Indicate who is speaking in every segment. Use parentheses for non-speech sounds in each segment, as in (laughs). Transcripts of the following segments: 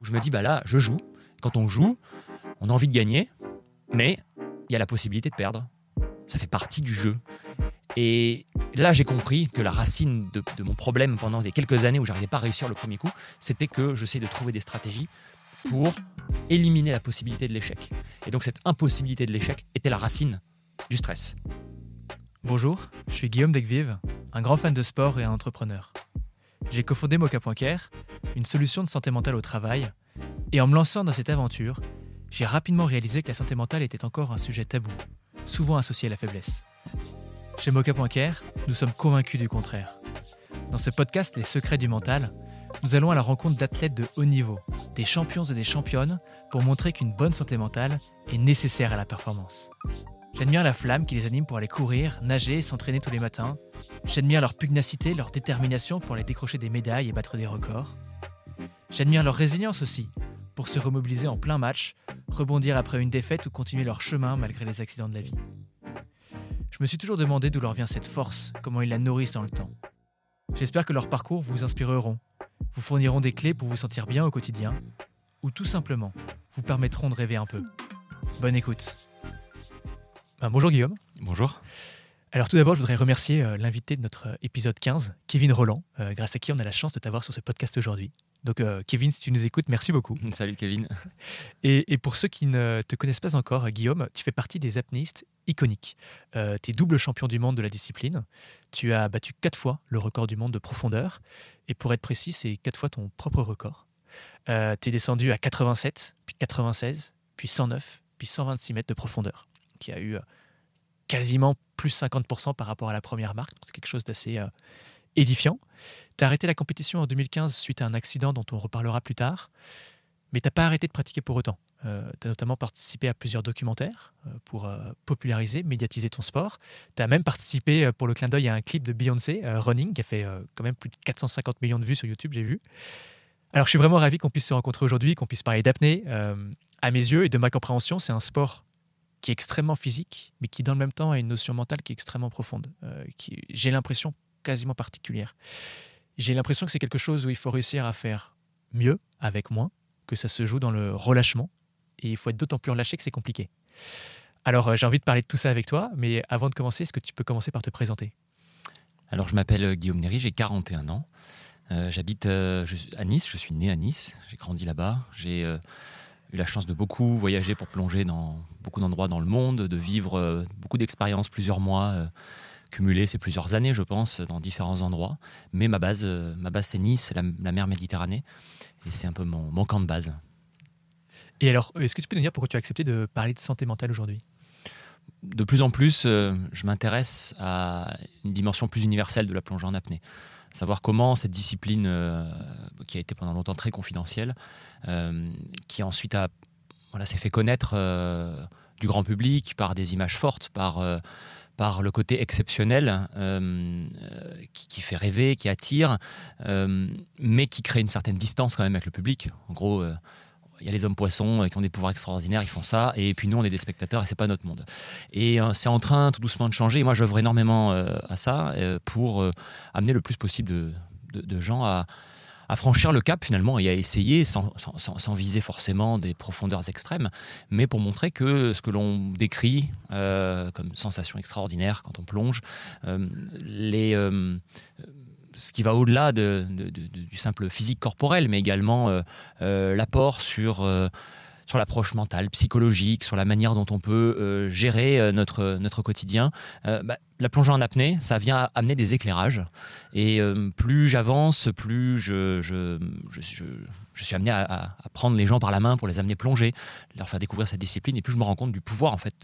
Speaker 1: Je me dis, bah là, je joue. Quand on joue, on a envie de gagner, mais il y a la possibilité de perdre. Ça fait partie du jeu. Et là, j'ai compris que la racine de, mon problème pendant les quelques années où j'arrivais pas à réussir le premier coup, c'était que j'essayais de trouver des stratégies pour éliminer la possibilité de l'échec. Et donc cette impossibilité de l'échec était la racine du stress.
Speaker 2: Bonjour, je suis Guillaume Degvive, un grand fan de sport et un entrepreneur. J'ai cofondé Mocha.care, une solution de santé mentale au travail, et en me lançant dans cette aventure, j'ai rapidement réalisé que la santé mentale était encore un sujet tabou, souvent associé à la faiblesse. Chez Mocha.care, nous sommes convaincus du contraire. Dans ce podcast Les secrets du mental, nous allons à la rencontre d'athlètes de haut niveau, des champions et des championnes, pour montrer qu'une bonne santé mentale est nécessaire à la performance. J'admire la flamme qui les anime pour aller courir, nager et s'entraîner tous les matins. J'admire leur pugnacité, leur détermination pour aller décrocher des médailles et battre des records. J'admire leur résilience aussi, pour se remobiliser en plein match, rebondir après une défaite ou continuer leur chemin malgré les accidents de la vie. Je me suis toujours demandé d'où leur vient cette force, comment ils la nourrissent dans le temps. J'espère que leurs parcours vous inspireront, vous fourniront des clés pour vous sentir bien au quotidien, ou tout simplement vous permettront de rêver un peu. Bonne écoute. Ben, bonjour Guillaume.
Speaker 1: Bonjour.
Speaker 2: Alors tout d'abord, je voudrais remercier euh, l'invité de notre euh, épisode 15, Kevin Roland, euh, grâce à qui on a la chance de t'avoir sur ce podcast aujourd'hui. Donc Kevin, si tu nous écoutes, merci beaucoup. (laughs)
Speaker 1: Salut Kevin.
Speaker 2: Et, pour ceux qui ne te connaissent pas encore, Guillaume, tu fais partie des apnéistes iconiques. tu es double champion du monde de la discipline. Tu as battu quatre fois le record du monde de profondeur. Et pour être précis, c'est quatre fois ton propre record. tu es descendu à 87, puis 96, puis 109, puis 126 mètres de profondeur qui a eu euh, quasiment plus 50% par rapport à la première marque. C'est quelque chose d'assez euh, édifiant. Tu as arrêté la compétition en 2015 suite à un accident dont on reparlera plus tard, mais tu pas arrêté de pratiquer pour autant. Euh, tu as notamment participé à plusieurs documentaires pour populariser, médiatiser ton sport. Tu as même participé pour le clin d'œil à un clip de Beyoncé, Running, qui a fait quand même plus de 450 millions de vues sur YouTube, j'ai vu. Alors je suis vraiment ravi qu'on puisse se rencontrer aujourd'hui, qu'on puisse parler d'apnée. à mes yeux et de ma compréhension, c'est un sport qui est extrêmement physique, mais qui dans le même temps a une notion mentale qui est extrêmement profonde, euh, qui, j'ai l'impression, quasiment particulière. J'ai l'impression que c'est quelque chose où il faut réussir à faire mieux avec moins, que ça se joue dans le relâchement, et il faut être d'autant plus relâché que c'est compliqué. Alors euh, j'ai envie de parler de tout ça avec toi, mais avant de commencer, est-ce que tu peux commencer par te présenter?
Speaker 1: Alors je m'appelle euh, Guillaume Néry, j'ai 41 ans. j'habite à Nice, je suis né à Nice, j'ai grandi là-bas. J'ai eu la chance de beaucoup voyager pour plonger dans beaucoup d'endroits dans le monde, de vivre euh, beaucoup d'expériences, plusieurs mois euh, cumulés, c'est plusieurs années, je pense, dans différents endroits. Mais ma base, euh, ma base c'est Nice, c'est la, mer Méditerranée, et c'est un peu mon, mon, camp de base.
Speaker 2: Et alors, est-ce que tu peux nous dire pourquoi tu as accepté de parler de santé mentale aujourd'hui?
Speaker 1: De plus en plus, je m'intéresse à une dimension plus universelle de la plongée en apnée savoir comment cette discipline, euh, qui a été pendant longtemps très confidentielle, euh, qui ensuite a, voilà, s'est fait connaître euh, du grand public par des images fortes, par, par le côté exceptionnel, qui, qui, fait rêver, qui attire, mais qui crée une certaine distance quand même avec le public. En gros, il y a les hommes poissons euh, qui ont des pouvoirs extraordinaires, ils font ça, et puis nous on est des spectateurs et c'est pas notre monde. Et euh, c'est en train tout doucement de changer. Et moi j'œuvre énormément euh, à ça pour amener le plus possible de, gens à, franchir le cap finalement et à essayer sans, viser forcément des profondeurs extrêmes, mais pour montrer que ce que l'on décrit comme sensation extraordinaire quand on plonge, les ce qui va au-delà de, du simple physique corporel, mais également euh, euh, l'apport sur, euh, sur l'approche mentale, psychologique, sur la manière dont on peut gérer notre, notre quotidien. Bah, la plongée en apnée, ça vient amener des éclairages. Et plus j'avance, plus je suis amené à, prendre les gens par la main pour les amener plonger, leur faire découvrir cette discipline. Et plus je me rends compte du pouvoir en fait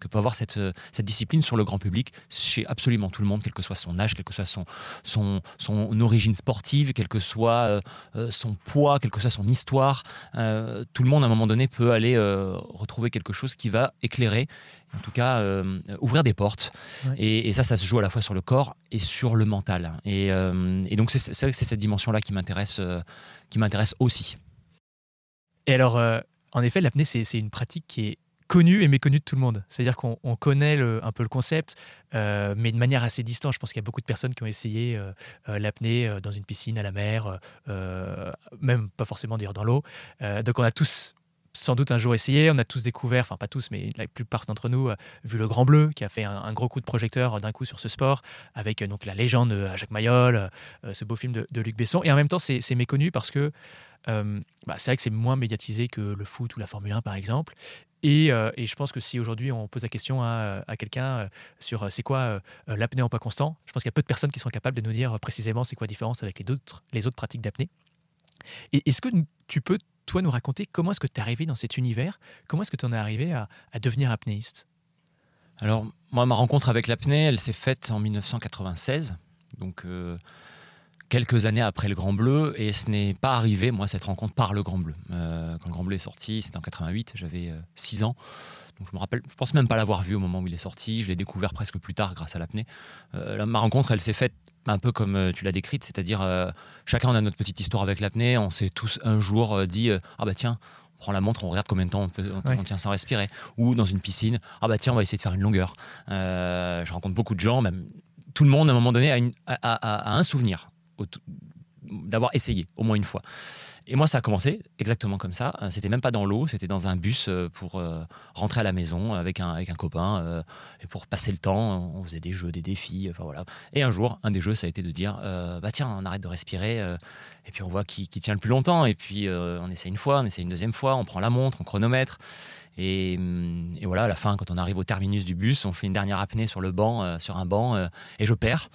Speaker 1: que peut avoir cette, discipline sur le grand public, chez absolument tout le monde, quel que soit son âge, quelle que soit son origine sportive, quel que soit euh, euh, son poids, quelle que soit son histoire. Euh, tout le monde à un moment donné peut aller retrouver quelque chose qui va éclairer en tout cas ouvrir des portes. Et, ça, ça se joue à la fois sur le corps et sur le mental. Et, et donc c'est vrai que c'est cette dimension-là qui m'intéresse, qui m'intéresse aussi.
Speaker 2: Et alors, euh, en effet, l'apnée, c'est une pratique qui est connu et méconnu de tout le monde. C'est-à-dire qu'on connaît un peu le concept, euh, mais de manière assez distante. Je pense qu'il y a beaucoup de personnes qui ont essayé euh, euh, l'apnée dans une piscine, à la mer, même pas forcément dire dans l'eau. donc on a tous sans doute un jour essayé, on a tous découvert, enfin pas tous, mais la plupart d'entre nous, vu le Grand Bleu, qui a fait un, gros coup de projecteur d'un coup sur ce sport, avec donc la légende à Jacques Mayol, ce beau film de, Luc Besson. Et en même temps, c'est méconnu parce que bah, c'est vrai que c'est moins médiatisé que le foot ou la Formule 1, par exemple. Euh, et, je pense que si aujourd'hui on pose la question à, quelqu'un euh, sur euh, c'est quoi l'apnée en pas constant, je pense qu'il y a peu de personnes qui sont capables de nous dire précisément c'est quoi la différence avec les autres, les autres pratiques d'apnée. Est-ce que tu peux, toi, nous raconter comment est-ce que tu es arrivé dans cet univers? Comment est-ce que tu en es arrivé à, devenir apnéiste?
Speaker 1: Alors, moi, ma rencontre avec l'apnée, elle s'est faite en 1996. Donc, quelques années après le Grand Bleu et ce n'est pas arrivé, moi, cette rencontre par le Grand Bleu. Euh, quand le Grand Bleu est sorti, c'était en 88, j'avais 6 euh, ans. Donc je me rappelle, je pense même pas l'avoir vu au moment où il est sorti. Je l'ai découvert presque plus tard grâce à l'apnée. Euh, ma rencontre, elle s'est faite un peu comme tu l'as décrite, c'est-à-dire chacun on a notre petite histoire avec l'apnée. On s'est tous un jour dit ah bah tiens, on prend la montre, on regarde combien de temps on, tient sans respirer. Ou dans une piscine, ah bah tiens, on va essayer de faire une longueur. je rencontre beaucoup de gens, même tout le monde à un moment donné a un souvenir d'avoir essayé au moins une fois. Et moi, ça a commencé exactement comme ça. Euh, c'était même pas dans l'eau, c'était dans un bus euh, pour euh, rentrer à la maison avec un, copain. et pour passer le temps, on faisait des jeux, des défis. Enfin. Et un jour, un des jeux, ça a été de dire bah tiens, on arrête de respirer. et puis on voit qui, qui, tient le plus longtemps. Et puis on essaie une fois, on essaie une deuxième fois, on prend la montre, on chronomètre. Hum, et, voilà, à la fin, quand on arrive au terminus du bus, on fait une dernière apnée sur le banc, euh, sur un banc, euh, et je perds.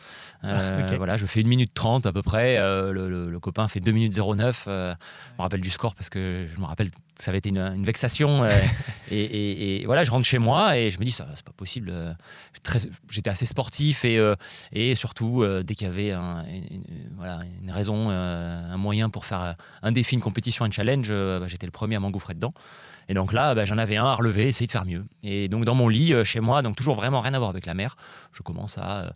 Speaker 1: Euh, ah, voilà, je fais une minute 30 à peu près. Le, copain fait 2 minutes 09. je me rappelle du score parce que je me rappelle que ça avait été une, vexation. (laughs) et, voilà, je rentre chez moi et je me dis, ça, c'est pas possible. J'étais assez sportif et, et surtout, dès qu'il y avait une, voilà, une raison, un moyen pour faire un défi, une compétition, un challenge, bah, j'étais le premier à m'engouffrer dedans. Et donc là, bah, j'en avais un à relever, essayer de faire mieux. Et donc dans mon lit, euh, chez moi, donc toujours vraiment rien à voir avec la mer, je commence à euh,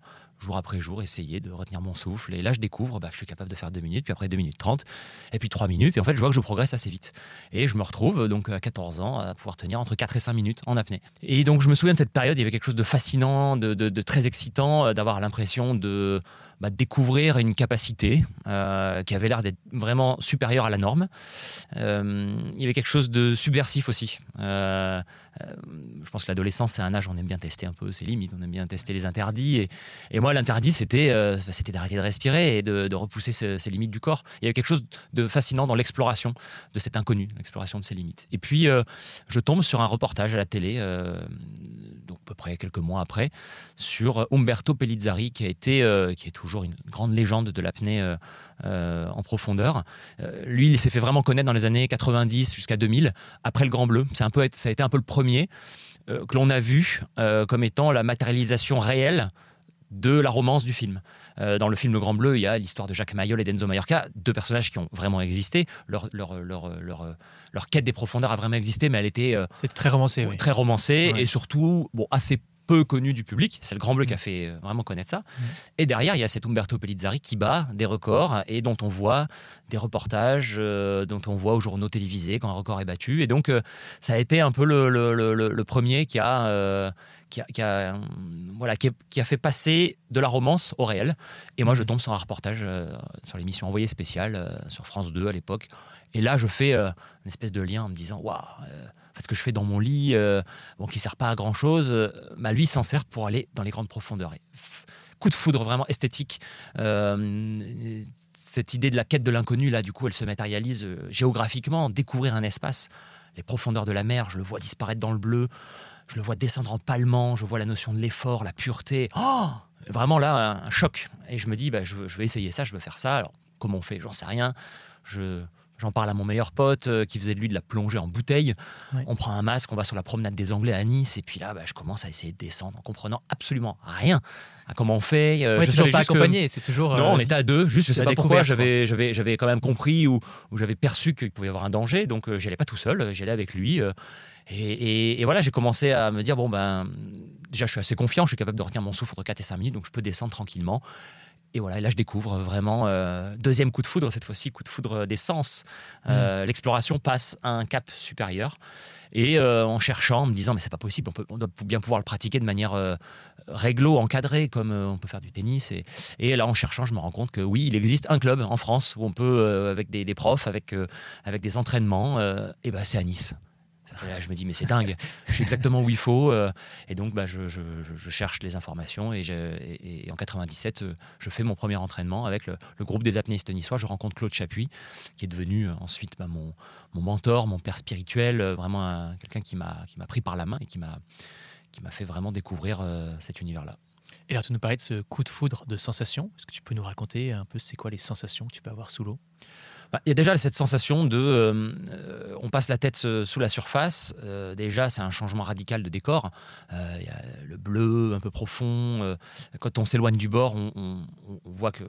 Speaker 1: jour après jour, essayer de retenir mon souffle. Et là, je découvre bah, que je suis capable de faire 2 minutes, puis après 2 minutes 30, et puis 3 minutes. Et en fait, je vois que je progresse assez vite. Et je me retrouve donc à 14 ans à pouvoir tenir entre 4 et 5 minutes en apnée. Et donc, je me souviens de cette période, il y avait quelque chose de fascinant, de, très excitant, euh, d'avoir l'impression de bah, découvrir une capacité euh, qui avait l'air d'être vraiment supérieure à la norme. Euh, il y avait quelque chose de subversif aussi. je pense que l'adolescence, c'est un âge où on aime bien tester un peu ses limites, on aime bien tester les interdits. Et, moi, l'interdit, c'était euh, bah, c'était d'arrêter de respirer et de, repousser ses, limites du corps. Il y avait quelque chose de fascinant dans l'exploration de cet inconnu, l'exploration de ses limites. Et puis, euh, je tombe sur un reportage à la télé, euh, donc à peu près quelques mois après, sur Umberto Pellizzari, qui a été, qui est toujours une grande légende de l'apnée en profondeur. lui, il s'est fait vraiment connaître dans les années 90 jusqu'à 2000, après le Grand Bleu. C'est un peu, ça a été un peu le premier que l'on a vu comme étant la matérialisation réelle de la romance du film. Euh, dans le film Le Grand Bleu, il y a l'histoire de Jacques Mayol et d'Enzo Mallorca, deux personnages qui ont vraiment existé. Leur, leur, leur, leur, quête des profondeurs a vraiment existé, mais elle était.
Speaker 2: Euh, C'est très romancé,
Speaker 1: Très romancée et surtout bon, assez peu connu du public. C'est le Grand Bleu qui a mm. fait euh, vraiment connaître ça. Mm. Et derrière, il y a cet Umberto Pellizzari qui bat des records et dont on voit des reportages, dont on voit aux journaux télévisés quand un record est battu. Et donc, ça a été un peu le, le, le, premier qui a, qui a, voilà, qui a, fait passer de la romance au réel. Et moi, je mhm. tombe sur un reportage euh, sur l'émission Envoyé spécial euh, sur France 2 à l'époque. Et là, je fais euh, une espèce de lien en me disant Waouh, ce que je fais dans mon lit, bon, qui ne sert pas à grand chose, bah, lui s'en sert pour aller dans les grandes profondeurs. coup de foudre vraiment esthétique. cette idée de la quête de l'inconnu, là, du coup, elle se matérialise géographiquement, découvrir un espace. Les profondeurs de la mer, je le vois disparaître dans le bleu je le vois descendre en palmant, je vois la notion de l'effort, la pureté. Oh Vraiment là, un choc. Et je me dis, bah, je, vais essayer ça, je veux faire ça. Alors, comment on fait? J'en sais rien. Je, J'en parle à mon meilleur pote euh, qui faisait de lui de la plongée en bouteille. On prend un masque, on va sur la promenade des Anglais à Nice, et puis là, bah, je commence à essayer de descendre en comprenant absolument rien à comment on fait.
Speaker 2: Euh, je toujours pas accompagné, c'est toujours.
Speaker 1: Non, on euh, était à deux. Juste, je sais pas pourquoi. J'avais, j'avais, j'avais quand même compris ou, j'avais perçu qu'il pouvait y avoir un danger, donc je j'allais pas tout seul. J'allais avec lui. Et, voilà, j'ai commencé à me dire bon ben, déjà, je suis assez confiant, je suis capable de retenir mon souffle entre 4 et 5 minutes, donc je peux descendre tranquillement. Et voilà, et là je découvre vraiment euh, deuxième coup de foudre, cette fois-ci coup de foudre des sens. Euh, l'exploration passe à un cap supérieur. Et euh, en cherchant, en me disant, mais c'est pas possible, on, peut, on doit bien pouvoir le pratiquer de manière réglo, encadrée, comme on peut faire du tennis. Et, et, là, en cherchant, je me rends compte que oui, il existe un club en France où on peut, avec des, des, profs, avec, avec des entraînements, et ben c'est à Nice. Je me dis, mais c'est dingue, je suis exactement où il faut. Euh, et donc, bah, je, cherche les informations. Et, en 97, euh, je fais mon premier entraînement avec le, groupe des apnéistes niçois. Je rencontre Claude Chapuis, qui est devenu euh, ensuite bah, mon, mentor, mon père spirituel, vraiment quelqu'un qui m'a pris par la main et qui m'a fait vraiment découvrir cet univers-là.
Speaker 2: Et alors, tu nous parlais de ce coup de foudre de sensations. Est-ce que tu peux nous raconter un peu c'est quoi les sensations que tu peux avoir sous l'eau?
Speaker 1: Bah, il y a déjà cette sensation de euh, on passe la tête sous la surface. Euh, déjà, c'est un changement radical de décor. Euh, il y a le bleu un peu profond. quand on s'éloigne du bord, on, voit que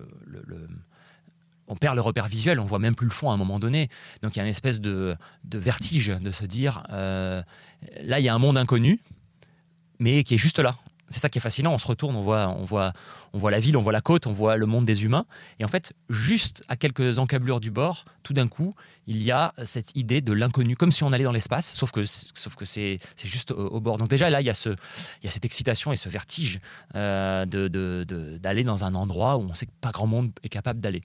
Speaker 1: on perd le repère visuel, on voit même plus le fond à un moment donné. Donc il y a une espèce de, vertige de se dire, euh, là il y a un monde inconnu, mais qui est juste là c'est ça qui est fascinant. On se retourne, on voit, on, voit, on voit la ville, on voit la côte, on voit le monde des humains. Et en fait, juste à quelques encablures du bord, tout d'un coup, il y a cette idée de l'inconnu, comme si on allait dans l'espace, sauf que, sauf que c'est, juste au, bord. Donc déjà, là, il y, a ce, il y a cette excitation et ce vertige euh, de, d'aller dans un endroit où on sait que pas grand monde est capable d'aller.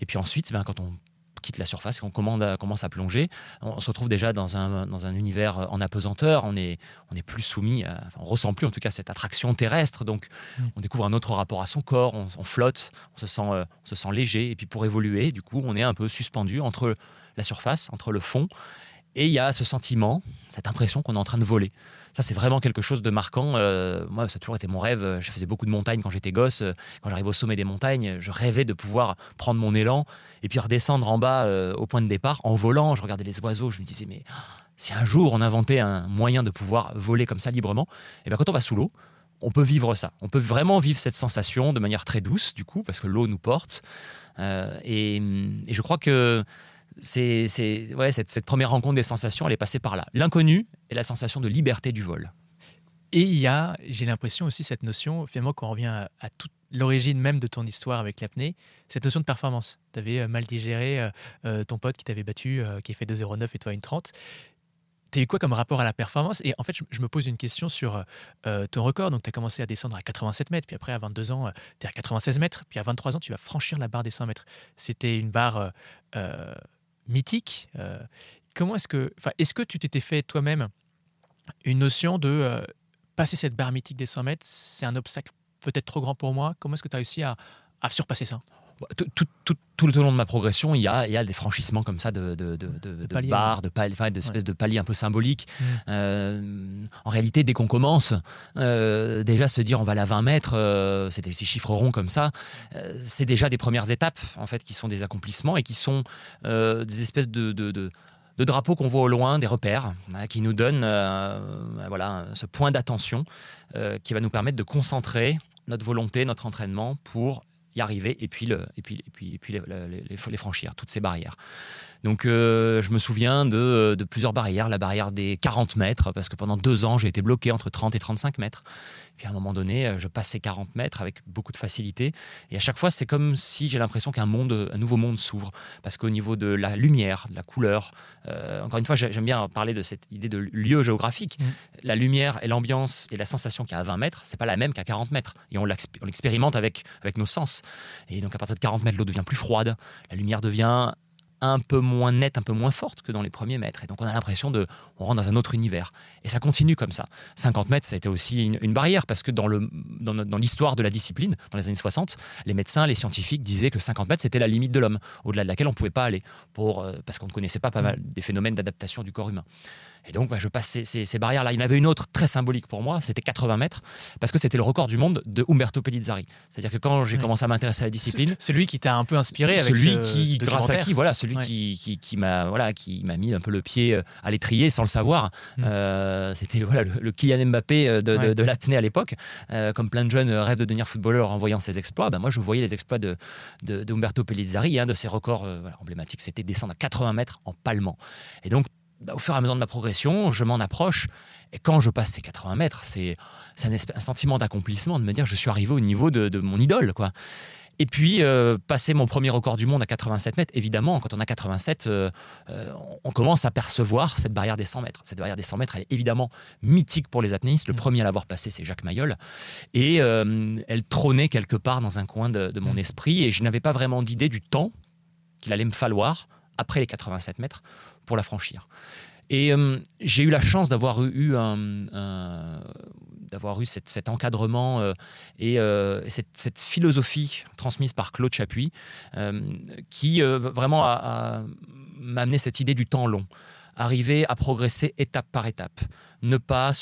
Speaker 1: Et puis ensuite, ben, quand on quitte la surface et qu'on commence à plonger, on se retrouve déjà dans un, dans un univers en apesanteur. On est, on est plus soumis, à, enfin, on ressent plus en tout cas cette attraction terrestre. Donc mmh. on découvre un autre rapport à son corps, on, on flotte, on se, sent, euh, on se sent léger. Et puis pour évoluer, du coup, on est un peu suspendu entre la surface, entre le fond. Et il y a ce sentiment, cette impression qu'on est en train de voler. C'est vraiment quelque chose de marquant. Euh, moi, ça a toujours été mon rêve. Je faisais beaucoup de montagnes quand j'étais gosse. Quand j'arrive au sommet des montagnes, je rêvais de pouvoir prendre mon élan et puis redescendre en bas euh, au point de départ en volant. Je regardais les oiseaux. Je me disais, mais si un jour on inventait un moyen de pouvoir voler comme ça librement, et bien quand on va sous l'eau, on peut vivre ça. On peut vraiment vivre cette sensation de manière très douce, du coup, parce que l'eau nous porte. Euh, et, et, je crois que c'est, c'est ouais, cette, première rencontre des sensations, elle est passée par là. L'inconnu et la sensation de liberté du vol.
Speaker 2: Et il y a, j'ai l'impression aussi, cette notion, finalement, quand on revient à, toute l'origine même de ton histoire avec l'apnée, cette notion de performance. Tu avais mal digéré euh, ton pote qui t'avait battu, euh, qui a fait 2,09 et toi une 30 tu as eu quoi comme rapport à la performance? Et en fait, je, me pose une question sur euh, ton record. Donc, tu as commencé à descendre à 87 mètres, puis après, à 22 ans, tu es à 96 mètres, puis à 23 ans, tu vas franchir la barre des 100 mètres. C'était une barre euh, mythique. Euh, comment est-ce que, enfin, est-ce que tu t'étais fait toi-même une notion de euh, passer cette barre mythique des 100 mètres, c'est un obstacle peut-être trop grand pour moi? Comment est-ce que tu as réussi à, à surpasser ça?
Speaker 1: Tout, tout, tout, tout, le long de ma progression, il y a, il y a des franchissements comme ça de, de, de, de, barres, de paliers, enfin, d'espèces ouais. de paliers un peu symboliques. Mmh. Euh, en réalité, dès qu'on commence, euh, déjà se dire on va aller à 20 mètres, euh, c'est des ces chiffres ronds comme ça, c'est déjà des premières étapes en fait qui sont des accomplissements et qui sont des espèces de, de, de de drapeaux qu'on voit au loin, des repères, hein, qui nous donnent euh, voilà, ce point d'attention euh, qui va nous permettre de concentrer notre volonté, notre entraînement pour y arriver et puis, le, et puis, et puis, et puis les, les, les, franchir, toutes ces barrières. Donc euh, je me souviens de, de, plusieurs barrières, la barrière des 40 mètres, parce que pendant deux ans j'ai été bloqué entre 30 et 35 mètres. Puis à un moment donné, je passe ces 40 mètres avec beaucoup de facilité. Et à chaque fois, c'est comme si j'ai l'impression qu'un monde, un nouveau monde s'ouvre. Parce qu'au niveau de la lumière, de la couleur, euh, encore une fois, j'aime bien parler de cette idée de lieu géographique. Mmh. La lumière et l'ambiance et la sensation qu'il y a à 20 mètres, c'est pas la même qu'à 40 mètres. Et on l'expérimente avec, avec nos sens. Et donc à partir de 40 mètres, l'eau devient plus froide, la lumière devient un peu moins nette, un peu moins forte que dans les premiers mètres. Et donc on a l'impression de, on rentre dans un autre univers. Et ça continue comme ça. 50 mètres, ça a été aussi une, une barrière parce que dans, le, dans, dans l'histoire de la discipline, dans les années 60, les médecins, les scientifiques disaient que 50 mètres, c'était la limite de l'homme, au-delà de laquelle on ne pouvait pas aller, pour, euh, parce qu'on ne connaissait pas pas mal des phénomènes d'adaptation du corps humain. Et donc, bah, je passe ces, ces, ces, barrières-là. Il y en avait une autre très symbolique pour moi, c'était 80 mètres, parce que c'était le record du monde de Umberto Pellizzari. C'est-à-dire que quand j'ai oui. commencé à m'intéresser à la discipline,
Speaker 2: celui qui t'a un peu inspiré avec
Speaker 1: celui
Speaker 2: ce
Speaker 1: qui, grâce à qui, voilà, celui ouais. qui, qui, qui m'a, voilà, qui mis un peu le pied euh, à l'étrier sans le savoir. Mmh. Euh, c'était voilà le, le, Kylian Mbappé euh, de, ouais. de, de l'apnée à l'époque. Euh, comme plein de jeunes rêvent de devenir footballeur en voyant ses exploits, ben moi je voyais les exploits de, de, de Umberto Pellizzari, hein, de ses records euh, voilà, emblématiques. C'était descendre à 80 mètres en palmant. Et donc bah, au fur et à mesure de ma progression, je m'en approche. Et quand je passe ces 80 mètres, c'est un, un, sentiment d'accomplissement, de me dire je suis arrivé au niveau de, de mon idole. quoi. Et puis, euh, passer mon premier record du monde à 87 mètres, évidemment, quand on a 87, euh, euh, on commence à percevoir cette barrière des 100 mètres. Cette barrière des 100 mètres, elle est évidemment mythique pour les apnéistes. Le mm. premier à l'avoir passé, c'est Jacques Mayol. Et elle trônait quelque part dans un coin de, mon mm. esprit. Et je n'avais pas vraiment d'idée du temps qu'il allait me falloir, après les 87 mètres, pour la franchir. Et j'ai eu la chance d'avoir eu eu cet encadrement euh, et euh, cette, philosophie transmise par Claude Chapuis euh, qui vraiment m'a amené cette idée du temps long. Arriver à progresser étape par étape. Ne pas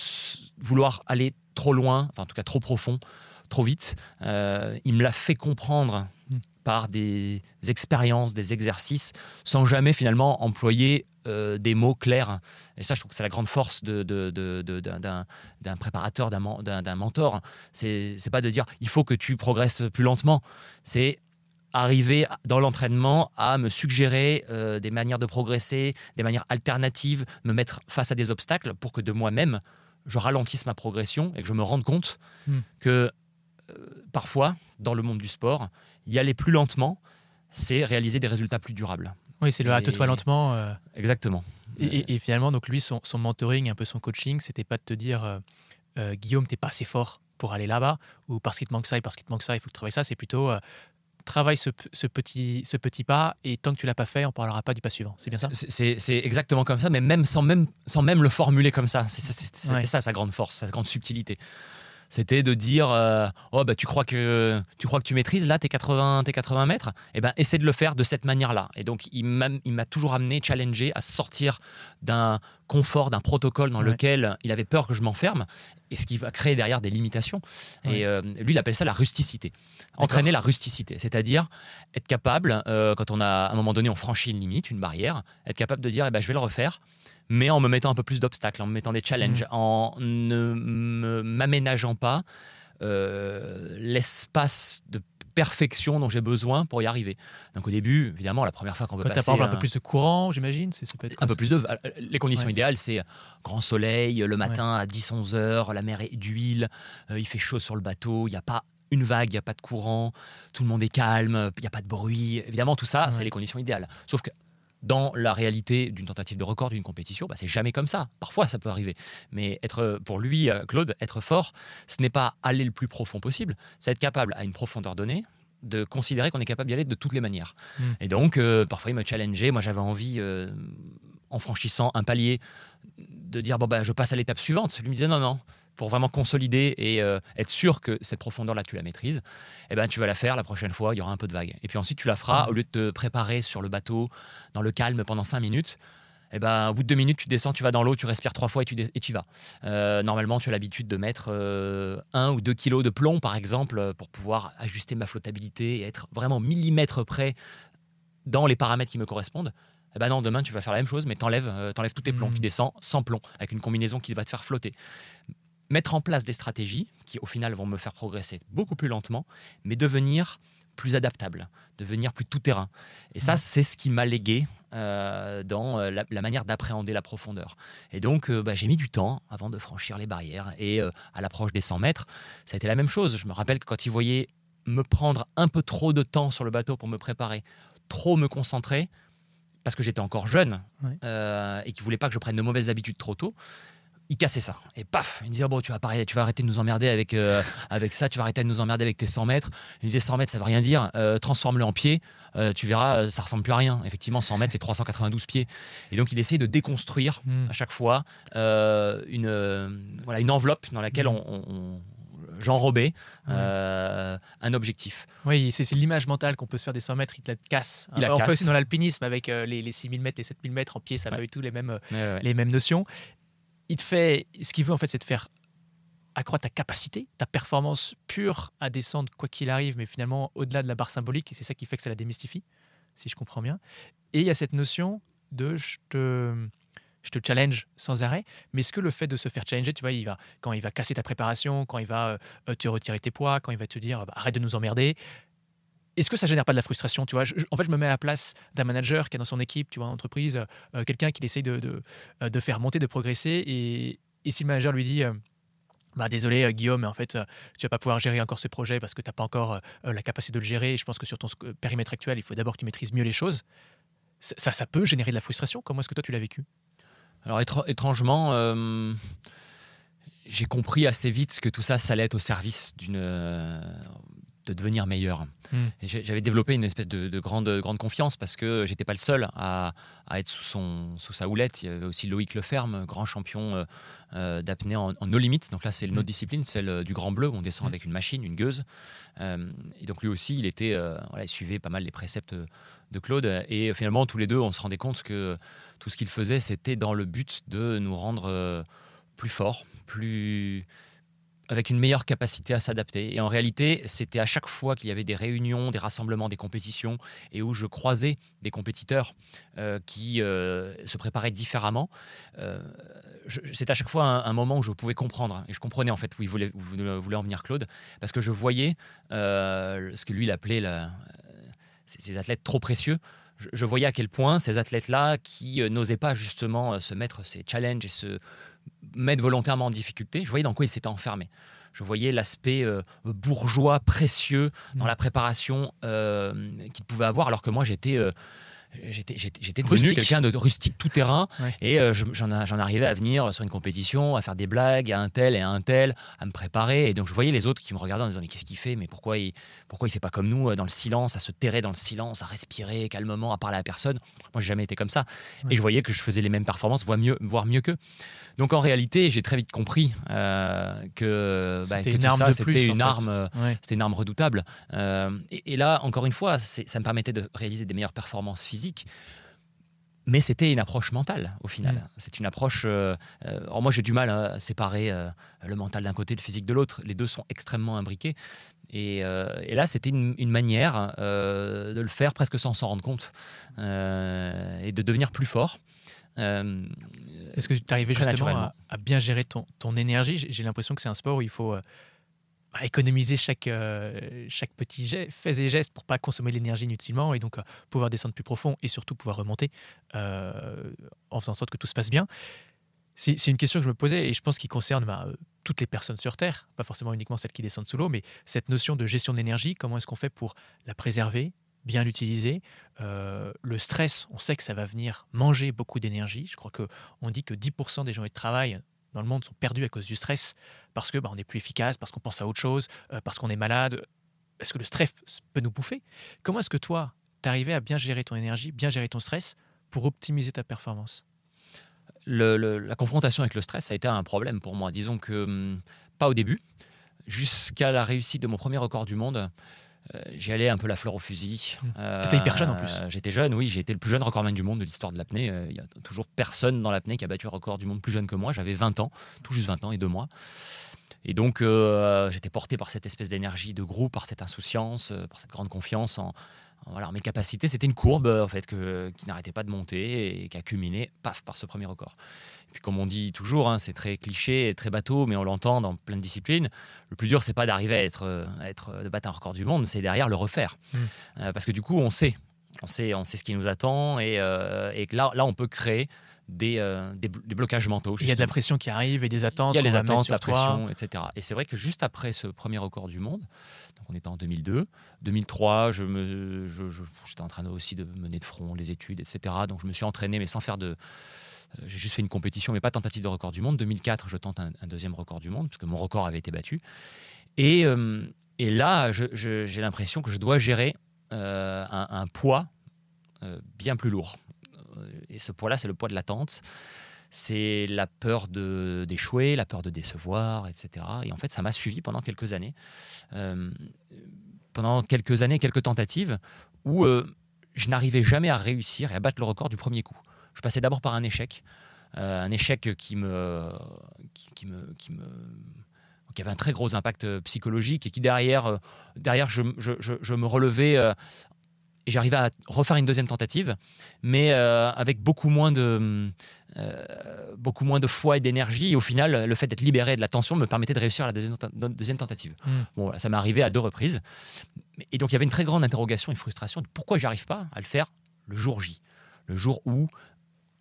Speaker 1: vouloir aller trop loin, enfin en tout cas trop profond, trop vite. il me l'a fait comprendre. Par des expériences, des exercices, sans jamais finalement employer euh, des mots clairs. Et ça, je trouve que c'est la grande force d'un de, préparateur, d'un mentor. C'est pas de dire il faut que tu progresses plus lentement. C'est arriver dans l'entraînement à me suggérer euh, des manières de progresser, des manières alternatives, me mettre face à des obstacles pour que de moi-même, je ralentisse ma progression et que je me rende compte hmm. que euh, parfois, dans le monde du sport, y aller plus lentement, c'est réaliser des résultats plus durables.
Speaker 2: Oui, c'est le hâte-toi lentement. Euh.
Speaker 1: Exactement.
Speaker 2: Et, finalement, donc lui, son, mentoring, un peu son coaching, c'était pas de te dire euh, euh, Guillaume, t'es pas assez fort pour aller là-bas, ou parce qu'il te manque ça, et parce qu'il te manque ça, il faut que tu travailles ça. C'est plutôt travaille ce, petit, ce petit pas, et tant que tu l'as pas fait, on parlera pas du pas suivant. C'est bien ça?
Speaker 1: C'est exactement comme ça, mais même sans même, sans même le formuler comme ça. C'était ça sa grande force, sa grande subtilité c'était de dire euh, oh bah tu crois que tu crois que tu maîtrises là tes 80 tes 80 mètres? Et eh ben essaie de le faire de cette manière là et donc il m'a toujours amené challengé à sortir d'un confort d'un protocole dans lequel il avait peur que je m'enferme et ce qui va créer derrière des limitations. Et euh, lui il appelle ça la rusticité. Entraîner la rusticité c'est-à-dire être capable euh, quand on a à un moment donné on franchit une limite une barrière être capable de dire eh ben, je vais le refaire mais en me mettant un peu plus d'obstacles, en me mettant des challenges, mm. en ne m'aménageant pas euh, l'espace de perfection dont j'ai besoin pour y arriver. Donc au début, évidemment, la première fois qu'on veut
Speaker 2: Quand
Speaker 1: passer...
Speaker 2: un, un peu plus de courant, j'imagine
Speaker 1: Un peu plus de... Les conditions idéales, c'est grand soleil, le matin à 10-11 heures, la mer est d'huile, euh, il fait chaud sur le bateau, il n'y a pas une vague, il n'y a pas de courant, tout le monde est calme, il n'y a pas de bruit. Évidemment, tout ça, c'est les conditions idéales. Sauf que dans la réalité d'une tentative de record d'une compétition, bah, c'est jamais comme ça. Parfois, ça peut arriver. Mais être, pour lui, euh, Claude, être fort, ce n'est pas aller le plus profond possible, c'est être capable, à une profondeur donnée, de considérer qu'on est capable d'y aller de toutes les manières. Hmm. Et donc, euh, parfois, il me challengeait. Moi, j'avais envie, euh, en franchissant un palier, de dire bon, bah, je passe à l'étape suivante. Lui me disait non, non, pour vraiment consolider et euh, être sûr que cette profondeur-là, tu la maîtrises, eh ben, tu vas la faire la prochaine fois, il y aura un peu de vague. Et puis ensuite, tu la feras, au lieu de te préparer sur le bateau, dans le calme pendant cinq minutes, eh ben, au bout de deux minutes, tu descends, tu vas dans l'eau, tu respires trois fois et tu, et tu vas. Euh, normalement, tu as l'habitude de mettre euh, un ou deux kilos de plomb, par exemple, pour pouvoir ajuster ma flottabilité et être vraiment millimètre près dans les paramètres qui me correspondent. Eh ben non, demain, tu vas faire la même chose, mais t'enlèves enlèves tous tes plombs. Mmh. Tu descends sans plomb, avec une combinaison qui va te faire flotter mettre en place des stratégies qui, au final, vont me faire progresser beaucoup plus lentement, mais devenir plus adaptable, devenir plus tout-terrain. Et ça, c'est ce qui m'a légué euh, dans euh, la, manière d'appréhender la profondeur. Et donc, euh, bah, j'ai mis du temps avant de franchir les barrières. Et à l'approche des 100 mètres, ça a été la même chose. Je me rappelle que quand ils voyaient me prendre un peu trop de temps sur le bateau pour me préparer, trop me concentrer, parce que j'étais encore jeune et qu'ils ne voulaient pas que je prenne de mauvaises habitudes trop tôt, il cassait ça. Et paf, il me disait oh bon, tu vas, tu vas arrêter de nous emmerder avec, euh, avec ça, tu vas arrêter de nous emmerder avec tes 100 mètres. Il me disait 100 mètres, ça veut rien dire, euh, transforme-le en pied, euh, tu verras, ça ressemble plus à rien. Effectivement, 100 mètres, c'est 392 pieds. Et donc, il essayait de déconstruire hmm. à chaque fois une, voilà, une enveloppe dans laquelle hmm. on, j'enrobais un objectif.
Speaker 2: Oui, c'est l'image mentale qu'on peut se faire des 100 mètres, il te la casse.
Speaker 1: Il la
Speaker 2: casse. aussi dans l'alpinisme avec les, les 6000 mètres, les 7000 mètres en pied, ça ouais. tout les mêmes, les mêmes notions il te fait, ce qu'il veut en fait, c'est de faire accroître ta capacité, ta performance pure à descendre quoi qu'il arrive, mais finalement au-delà de la barre symbolique, et c'est ça qui fait que ça la démystifie, si je comprends bien. Et il y a cette notion de je te, je te challenge sans arrêt, mais est-ce que le fait de se faire challenger, tu vois, quand il va casser ta préparation, quand il va euh, te retirer tes poids, quand il va te dire bah, arrête de nous emmerder, est-ce que ça génère pas de la frustration tu vois? En fait, je me mets à la place d'un manager qui est dans son équipe, tu vois, entreprise, euh, quelqu'un qui essaye euh, de, faire monter, de progresser. Et, et si le manager lui dit, euh, bah, désolé Guillaume, mais en fait, tu vas pas pouvoir gérer encore ce projet parce que tu n'as pas encore la capacité de le gérer. Je pense que sur ton périmètre actuel, il faut d'abord que tu maîtrises mieux les choses. Ça, ça peut générer de la frustration. Comment est-ce que toi, tu l'as vécu?
Speaker 1: Alors, étrangement, j'ai compris assez vite que tout ça, ça allait être au service d'une de devenir meilleur. Hmm. J'avais développé une espèce de, grande, grande confiance parce que j'étais pas le seul à, être sous, son, sous sa houlette. Il y avait aussi Loïc Leferme, grand champion euh, euh, d'apnée en, no limit. Donc là, c'est une autre hmm. discipline, celle du grand bleu où on descend hmm. avec une machine, une gueuse. Euh, et donc lui aussi, il était, voilà, il suivait pas mal les préceptes de Claude. Et finalement, tous les deux, on se rendait compte que tout ce qu'il faisait, c'était dans le but de nous rendre plus forts, plus avec une meilleure capacité à s'adapter. Et en réalité, c'était à chaque fois qu'il y avait des réunions, des rassemblements, des compétitions, et où je croisais des compétiteurs euh, qui euh, se préparaient différemment, euh, c'était à chaque fois un, moment où je pouvais comprendre. Et je comprenais en fait où il voulait, en venir Claude, parce que je voyais ce que lui, il appelait la, ces athlètes trop précieux je, voyais à quel point ces athlètes-là, qui n'osaient pas justement se mettre ces challenges et se mettre volontairement en difficulté, je voyais dans quoi ils s'étaient enfermés. Je voyais l'aspect euh, bourgeois, précieux dans mmh. la préparation euh, qu'ils pouvaient avoir, alors que moi j'étais euh, j'étais devenu quelqu'un de, rustique tout terrain et euh, j'en arrivais à venir sur une compétition, à faire des blagues à un tel et à un tel, à me préparer. Et donc je voyais les autres qui me regardaient en disant mais qu'est-ce qu'il fait? Mais pourquoi il pourquoi il fait pas comme nous dans le silence, à se terrer dans le silence, à respirer calmement, à parler à personne? Moi j'ai jamais été comme ça. Et je voyais que je faisais les mêmes performances, voire mieux, voire mieux qu'eux. Donc en réalité, j'ai très vite compris euh, que,
Speaker 2: bah, que tout ça,
Speaker 1: c'était une arme, c'était une arme redoutable. Euh, et, et, là, encore une fois, ça me permettait de réaliser des meilleures performances physiques. Mais c'était une approche mentale au final. Mm. C'est une approche. Euh, alors moi j'ai du mal à séparer le mental d'un côté le physique de l'autre. Les deux sont extrêmement imbriqués. Et, et là c'était une, une, manière de le faire presque sans s'en rendre compte et de devenir plus fort.
Speaker 2: Euh, Est-ce que tu arrivais justement à, bien gérer ton, ton énergie? J'ai l'impression que c'est un sport où il faut euh, économiser chaque, euh, chaque petit geste, fait et geste pour pas consommer l'énergie inutilement et donc pouvoir descendre plus profond et surtout pouvoir remonter en faisant en sorte que tout se passe bien. C'est une question que je me posais et je pense qu'il concerne bah, toutes les personnes sur Terre, pas forcément uniquement celles qui descendent sous l'eau, mais cette notion de gestion de l'énergie, comment est-ce qu'on fait pour la préserver, bien l'utiliser. Euh, le stress, on sait que ça va venir manger beaucoup d'énergie. Je crois qu'on dit que 10% des gens qui travaillent dans le monde sont perdus à cause du stress parce que bah, on est plus efficace, parce qu'on pense à autre chose, euh, parce qu'on est malade. Est-ce que le stress peut nous bouffer? Comment est-ce que toi, tu arrivé à bien gérer ton énergie, bien gérer ton stress pour optimiser ta performance?
Speaker 1: La confrontation avec le stress, a été un problème pour moi. Disons que, hum, pas au début, jusqu'à la réussite de mon premier record du monde. Euh, j'y allais un peu la fleur au fusil.
Speaker 2: Euh, T'étais hyper jeune en plus.
Speaker 1: J'étais jeune, oui. J'ai été le plus jeune recordman du monde de l'histoire de l'apnée. Euh, il n'y a toujours personne dans l'apnée qui a battu un record du monde plus jeune que moi. J'avais 20 ans, tout juste 20 ans et deux mois. Et donc, j'étais porté par cette espèce d'énergie de groupe, par cette insouciance, par cette grande confiance en, voilà, mes capacités. C'était une courbe en fait que, qui n'arrêtait pas de monter et qui a culminé, paf, par ce premier record. Puis comme on dit toujours, hein, c'est très cliché, très bateau, mais on l'entend dans plein de disciplines. Le plus dur, c'est pas d'arriver à être, à être, de battre un record du monde, c'est derrière le refaire, mmh. euh, parce que du coup, on sait, on sait, on sait ce qui nous attend, et, euh, et là, là, on peut créer des, euh, des, blocages mentaux.
Speaker 2: Il y a de la pression qui arrive et des attentes.
Speaker 1: Il y a les attentes, la pression, etc. Et c'est vrai que juste après ce premier record du monde, donc on était en 2002, 2003, je me, je, j'étais en train aussi de mener de front les études, etc. Donc je me suis entraîné, mais sans faire de, euh, j'ai juste fait une compétition, mais pas tentative de record du monde. 2004, je tente un, deuxième record du monde, puisque mon record avait été battu. Et, euh, là, j'ai l'impression que je dois gérer euh, un, poids bien plus lourd. Et ce poids-là, c'est le poids de l'attente. C'est la peur d'échouer, la peur de décevoir, etc. Et en fait, ça m'a suivi pendant quelques années. pendant quelques années, quelques tentatives, où je n'arrivais jamais à réussir et à battre le record du premier coup. Je passais d'abord par un échec, euh, un échec qui me, qui, me, qui me qui avait un très gros impact euh, psychologique et qui derrière, euh, derrière je, je, je, me relevais et j'arrivais à refaire une deuxième tentative, mais avec beaucoup moins de, beaucoup moins de foi et d'énergie. Et au final, le fait d'être libéré de la tension me permettait de réussir à la deuxième, tentative. Hmm. Bon, ça m'est arrivé à deux reprises. Et donc il y avait une très grande interrogation et frustration de pourquoi j'arrive pas à le faire le jour J, le jour où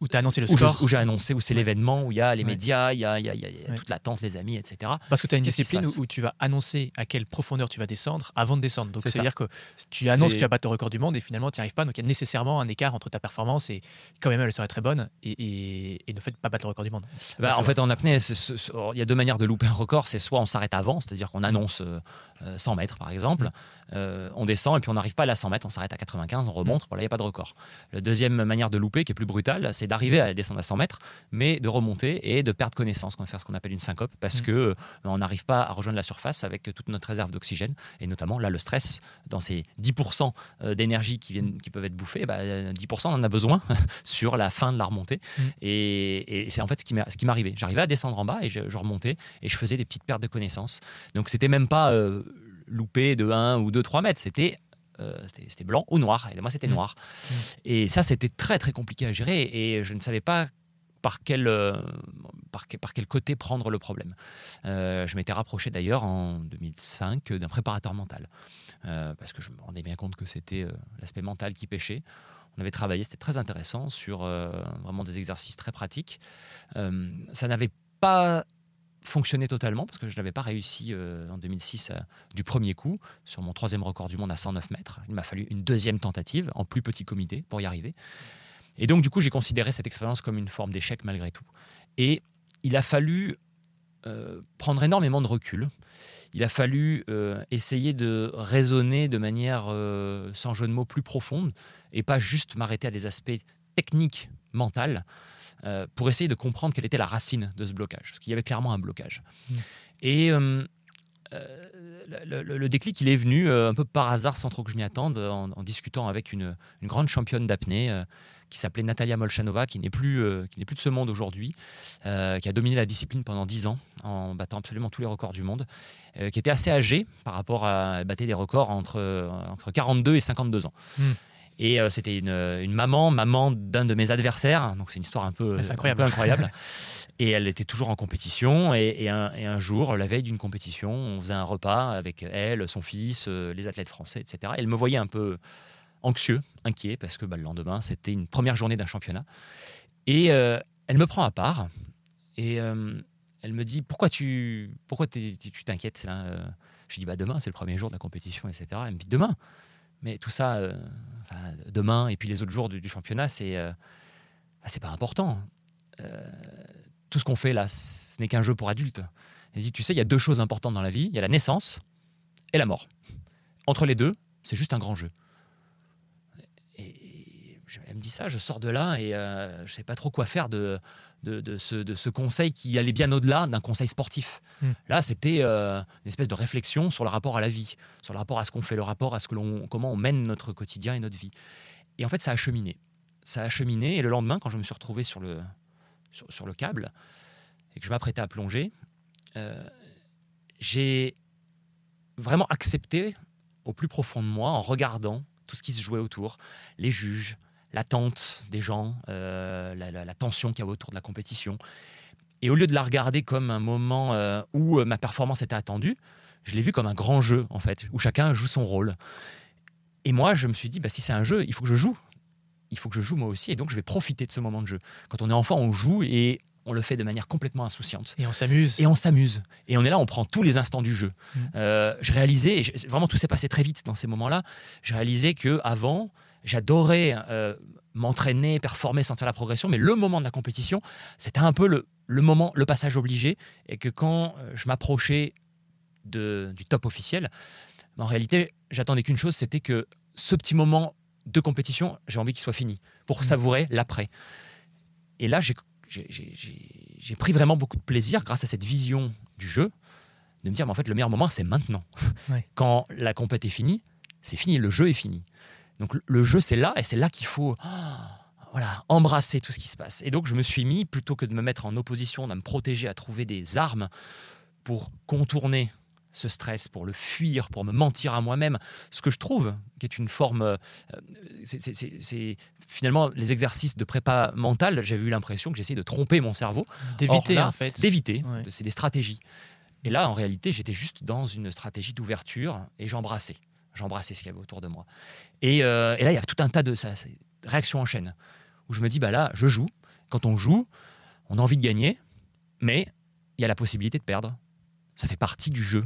Speaker 2: où tu as annoncé le
Speaker 1: où, je-
Speaker 2: score.
Speaker 1: où j'ai annoncé, où c'est l'événement, où il y a les
Speaker 2: Ouais.
Speaker 1: médias, il y a, y a- y a- il y a
Speaker 2: Ouais.
Speaker 1: toute l'attente, les amis, etc.
Speaker 2: Parce que tu as une discipline où, où tu vas annoncer à quelle profondeur tu vas descendre avant de descendre. Donc c'est-à-dire que tu annonces que tu vas battre le record du monde et finalement tu n'y arrives pas. Donc il y a nécessairement un écart entre ta performance et quand même elle serait très bonne et, ne pas battre le record du monde.
Speaker 1: Bah, en fait, en apnée, il y a deux manières de louper un record. C'est soit on s'arrête avant, c'est-à-dire qu'on annonce euh, euh, 100 mètres, par exemple, Euh, on descend et puis on n'arrive pas à la 100 mètres, on s'arrête à 95, on remonte, voilà, il n'y a pas de record. La deuxième manière de louper, qui est plus brutale, c'est d'arriver à descendre à 100 mètres, mais de remonter et de perdre connaissance, qu'on va faire ce qu'on appelle une syncope, parce
Speaker 2: Mm.
Speaker 1: que euh, on n'arrive pas à rejoindre la surface avec toute notre réserve d'oxygène, et notamment là, le stress, dans ces 10% euh, d'énergie qui, viennent, qui peuvent être bouffés, bah, euh, 10% on en a besoin (laughs) sur la fin de la remontée.
Speaker 2: Mm.
Speaker 1: Et, et c'est en fait ce qui m'est- m'arrivait. J'arrivais à descendre en bas et je, je remontais et je faisais des petites pertes de connaissance. Donc c'était même pas euh, loupé de 1 ou 2, 3 mètres, c'était c'était c'était blanc ou noir. Et moi c'était
Speaker 2: Mm.
Speaker 1: noir. Et ça c'était très très compliqué à gérer et je ne savais pas par quel, euh, par, que- par quel côté prendre le problème. Euh, je m'étais rapproché d'ailleurs en 2005 d'un préparateur mental euh, parce que je me rendais bien compte que c'était euh, l'aspect mental qui pêchait. On avait travaillé, c'était très intéressant sur euh, vraiment des exercices très pratiques. Euh, ça n'avait pas fonctionné totalement parce que je n'avais pas réussi euh, en 2006 euh, du premier coup sur mon troisième record du monde à 109 mètres. Il m'a fallu une deuxième tentative en plus petit comité pour y arriver. Et donc du coup j'ai considéré cette expérience comme une forme d'échec malgré tout. Et il a fallu euh, prendre énormément de recul. Il a fallu essayer de raisonner de manière, sans jeu de mots, plus profonde et pas juste m'arrêter à des aspects techniques, mentaux, euh, pour essayer de comprendre quelle était la racine de ce blocage. Parce qu'il y avait clairement un blocage.
Speaker 2: Mm.
Speaker 1: Et euh, euh, le, le- le déclic, il est venu un peu par hasard, sans trop que je m'y attende, en, en discutant avec une, une grande championne d'apnée qui s'appelait Natalia Molchanova, qui n'est plus, euh, qui n'est plus de ce monde aujourd'hui, euh, qui a dominé la discipline pendant 10 ans en battant absolument tous les records du monde, euh, qui était assez âgée par rapport à battait des records entre, euh, entre 42 et 52 ans.
Speaker 2: Hmm.
Speaker 1: Et euh, c'était une, une maman, maman d'un de mes adversaires, donc c'est une histoire un peu, un
Speaker 2: incroyable.
Speaker 1: peu incroyable. (laughs) et elle était toujours en compétition. Et, et un, et un jour, la veille d'une compétition, on faisait un repas avec elle, son fils, euh, les athlètes français, etc. Elle me voyait un peu anxieux, inquiet, parce que bah, le lendemain, c'était une première journée d'un championnat. Et euh, elle me prend à part et elle me dit Pourquoi tu pourquoi tu t'inquiètes là Je lui dis bah, Demain, c'est le premier jour de la compétition, etc. Elle me dit Demain Mais tout ça, euh, demain et puis les autres jours du, championnat, c'est euh, bah, c'est pas important. Euh, tout ce qu'on fait là, ce n'est qu'un jeu pour adultes. Dit Tu sais, il y a deux choses importantes dans la vie il y a la naissance et la mort. Entre les deux, c'est juste un grand jeu. Elle me dit ça, je sors de là et euh, je ne sais pas trop quoi faire de, de, de ce, de ce conseil qui allait bien au-delà d'un conseil sportif.
Speaker 2: Hmm.
Speaker 1: Là, c'était euh, une espèce de réflexion sur le rapport à la vie, sur le rapport à ce qu'on fait, le rapport à ce que l'on, comment on mène notre quotidien et notre vie. Et en fait, ça a cheminé. Ça a cheminé et le lendemain, quand je me suis retrouvé sur le, sur, sur le câble et que je m'apprêtais à plonger, euh, j'ai vraiment accepté au plus profond de moi, en regardant tout ce qui se jouait autour, les juges, l'attente des gens, euh, la, la- la tension qu'il y avait autour de la compétition. Et au lieu de la regarder comme un moment euh, où euh, ma performance était attendue, je l'ai vu comme un grand jeu, en fait, où chacun joue son rôle. Et moi, je me suis dit, bah, si c'est un jeu, il faut que je joue. Il faut que je joue moi aussi, et donc je vais profiter de ce moment de jeu. Quand on est enfant, on joue et on le fait de manière complètement insouciante
Speaker 2: Et on s'amuse.
Speaker 1: et on s'amuse. Et on est là, on prend tous les instants du jeu.
Speaker 2: Mm.
Speaker 1: Euh, je réalisais, et je- vraiment tout s'est passé très vite dans ces moments-là, je réalisais que avant, j'adorais euh, m'entraîner, performer, sentir la progression, mais le moment de la compétition, c'était un peu le, le moment, le passage obligé, et que quand euh, je m'approchais du top officiel, en réalité, j'attendais qu'une chose, c'était que ce petit moment de compétition, j'ai envie qu'il soit fini, pour
Speaker 2: Mm.
Speaker 1: savourer l'après. Et là, j'ai pris vraiment beaucoup de plaisir grâce à cette vision du jeu, de me dire, mais en fait, le meilleur moment, c'est maintenant.
Speaker 2: Ouais.
Speaker 1: Quand la compète est finie, c'est fini, le jeu est fini. Donc le- jeu, c'est là, et c'est là qu'il faut ah, voilà, embrasser tout ce qui se passe. Et donc, je me suis mis, plutôt que de me mettre en opposition, à me protéger, à trouver des armes pour contourner ce stress, pour le fuir, pour me mentir à moi-même, ce que je trouve qui est une forme... euh, c'est- finalement les exercices de prépa mentale, j'avais eu l'impression que j'essayais de tromper mon cerveau,
Speaker 2: D'éviter, en fait.
Speaker 1: d'éviter.
Speaker 2: Ouais.
Speaker 1: C'est des stratégies. Et là, en réalité, j'étais juste dans une stratégie d'ouverture et j'embrassais. J'embrassais ce qu'il y avait autour de moi. Et, euh, et là, il y a tout un tas de ça, réactions en chaîne où je me dis, bah là, je joue. Quand on joue, on a envie de gagner, mais il y a la possibilité de perdre. Ça fait partie du jeu.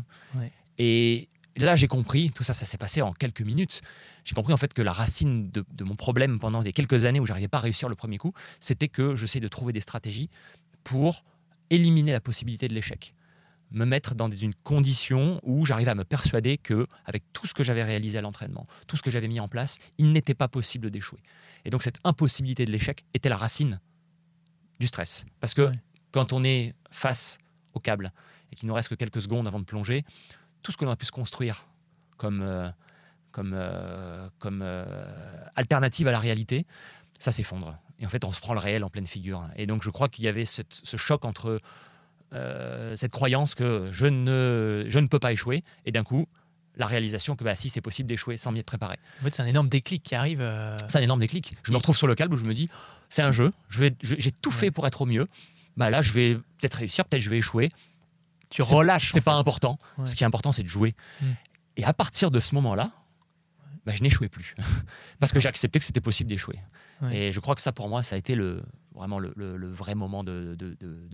Speaker 1: Et là, j'ai compris, tout ça, ça s'est passé en quelques minutes. J'ai compris en fait que la racine de, mon problème pendant des quelques années où j'arrivais pas à réussir le premier coup, c'était que j'essaie de trouver des stratégies pour éliminer la possibilité de l'échec me mettre dans une condition où j'arrivais à me persuader que, avec tout ce que j'avais réalisé à l'entraînement, tout ce que j'avais mis en place, il n'était pas possible d'échouer. Et donc cette impossibilité de l'échec était la racine du stress. Parce que quand on est face au câble et qu'il nous reste que quelques secondes avant de plonger, tout ce que l'on a pu se construire comme, euh, comme, euh, comme euh, alternative à la réalité, ça s'effondre. Et en fait, on se prend le réel en pleine figure. Et donc, je crois qu'il y avait ce choc entre euh, cette croyance que je ne, je ne peux pas échouer, et d'un coup, la réalisation que bah, si c'est possible d'échouer sans m'y être préparé.
Speaker 2: En fait, c'est un énorme déclic qui arrive. Euh,
Speaker 1: c'est un énorme déclic. Je me retrouve sur le câble où je me dis, c'est un jeu, j'ai tout fait pour être au mieux. Bah là, je vais peut-être réussir, peut-être je vais échouer.
Speaker 2: Tu relâches.
Speaker 1: C'est pas important. Ce qui est important, c'est de jouer. Mm. Et à partir de ce moment-là, bah, je n'échouais plus. (laughs) Parce que j'ai accepté que c'était possible d'échouer. Et je crois que ça, pour moi, ça a été le, vraiment le, vrai moment de,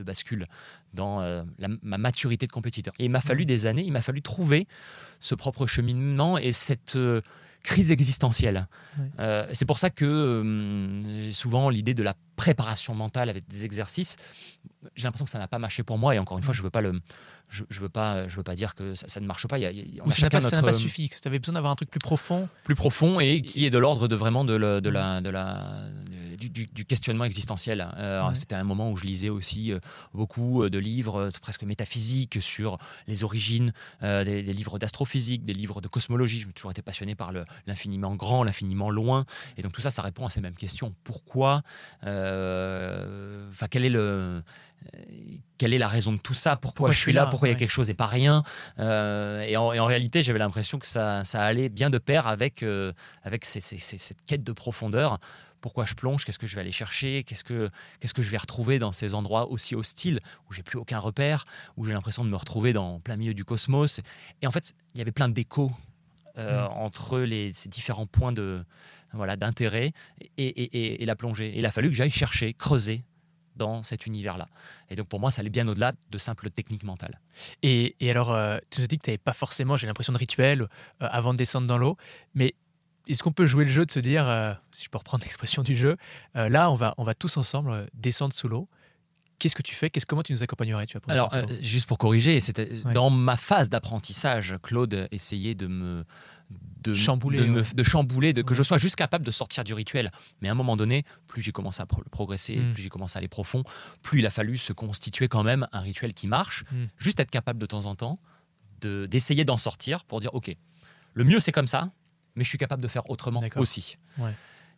Speaker 1: bascule dans euh, ma maturité de compétiteur. Et il m'a fallu des années, il m'a fallu trouver ce propre cheminement et cette euh, crise existentielle. Euh, c'est pour ça que souvent l'idée de la préparation mentale avec des exercices, j'ai l'impression que ça n'a pas marché pour moi. Et encore une fois, je veux pas le, je, je veux pas, je veux pas dire que ça, ne marche pas. Il
Speaker 2: y a, on ça n'a pas, suffi. Tu avais besoin d'avoir un truc plus profond,
Speaker 1: plus profond et qui est de l'ordre de vraiment de, la, de la, de la du, questionnement existentiel. Euh, c'était un moment où je lisais aussi euh, beaucoup euh, de livres presque métaphysiques sur les origines, des, livres d'astrophysique, des livres de cosmologie. Je me toujours été passionné par l'infiniment grand, l'infiniment loin. Et donc tout ça, ça répond à ces mêmes questions. Pourquoi Enfin, quel est le quelle est la raison de tout ça? Pourquoi, je suis là, Pourquoi il y a quelque chose et pas rien? Et, en, réalité, j'avais l'impression que ça, ça, allait bien de pair avec, avec cette quête de profondeur pourquoi je plonge, qu'est-ce que je vais aller chercher, qu'est-ce que, qu'est-ce que je vais retrouver dans ces endroits aussi hostiles où j'ai plus aucun repère, où j'ai l'impression de me retrouver dans plein milieu du cosmos. Et en fait, il y avait plein d'échos euh, mm. entre les, ces différents points de, voilà, d'intérêt et, la plongée. Et il a fallu que j'aille chercher, creuser dans cet univers-là. Et donc pour moi, ça allait bien au-delà de simples techniques mentales.
Speaker 2: Et, alors, euh, tu nous dis que tu n'avais pas forcément, j'ai l'impression, de rituel euh, avant de descendre dans l'eau, mais est-ce qu'on peut jouer le jeu de se dire, euh, si je peux reprendre (laughs) l'expression du jeu, euh, là, on va, on va tous ensemble euh, descendre sous l'eau. Qu'est-ce que tu fais? Qu'est-ce comment tu nous accompagnerais tu
Speaker 1: Alors, juste pour corriger, c'était dans ma phase d'apprentissage, Claude essayait de me de
Speaker 2: chambouler,
Speaker 1: de, chambouler, de, que je sois juste capable de sortir du rituel. Mais à un moment donné, plus j'ai commencé à progresser, hmm. plus j'ai commencé à aller profond, plus il a fallu se constituer quand même un rituel qui marche. Hmm. Juste être capable de temps en temps d'essayer d'en sortir pour dire ok, le mieux c'est comme ça, mais je suis capable de faire autrement aussi.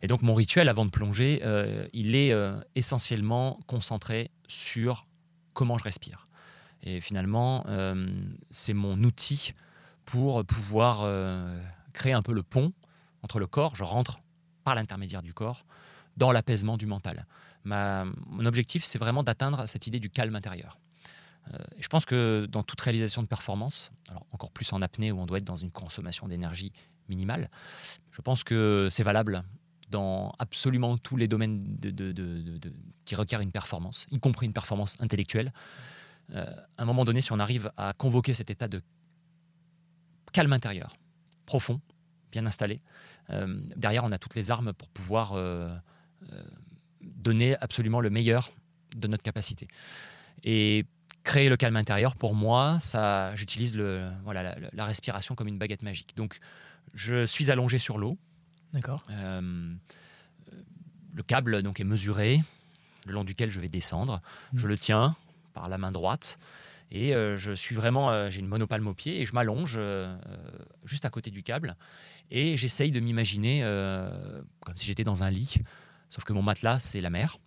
Speaker 1: Et donc mon rituel avant de plonger, euh, il est euh, essentiellement concentré sur comment je respire. Et finalement, euh, c'est mon outil pour pouvoir créer un peu le pont entre le corps, je rentre par l'intermédiaire du corps, dans l'apaisement du mental. Ma, mon objectif, c'est vraiment d'atteindre cette idée du calme intérieur. je pense que dans toute réalisation de performance, alors encore plus en apnée où on doit être dans une consommation d'énergie minimale. Je pense que c'est valable dans absolument tous les domaines qui requièrent une performance, y compris une performance intellectuelle. Euh, à un moment donné, si on arrive à convoquer cet état de calme intérieur, profond, bien installé, euh, derrière, on a toutes les armes pour pouvoir euh, donner absolument le meilleur de notre capacité. Et créer le calme intérieur, pour moi, ça, j'utilise le, voilà, la, la, respiration comme une baguette magique. Donc, je suis allongé sur l'eau.
Speaker 2: D'accord. Euh,
Speaker 1: le câble donc est mesuré, le long duquel je vais descendre. Hmm. Je le tiens par la main droite et euh, je suis vraiment, euh, j'ai une monopalme au pied et je m'allonge juste à côté du câble et j'essaye de m'imaginer comme si j'étais dans un lit, sauf que mon matelas c'est la mer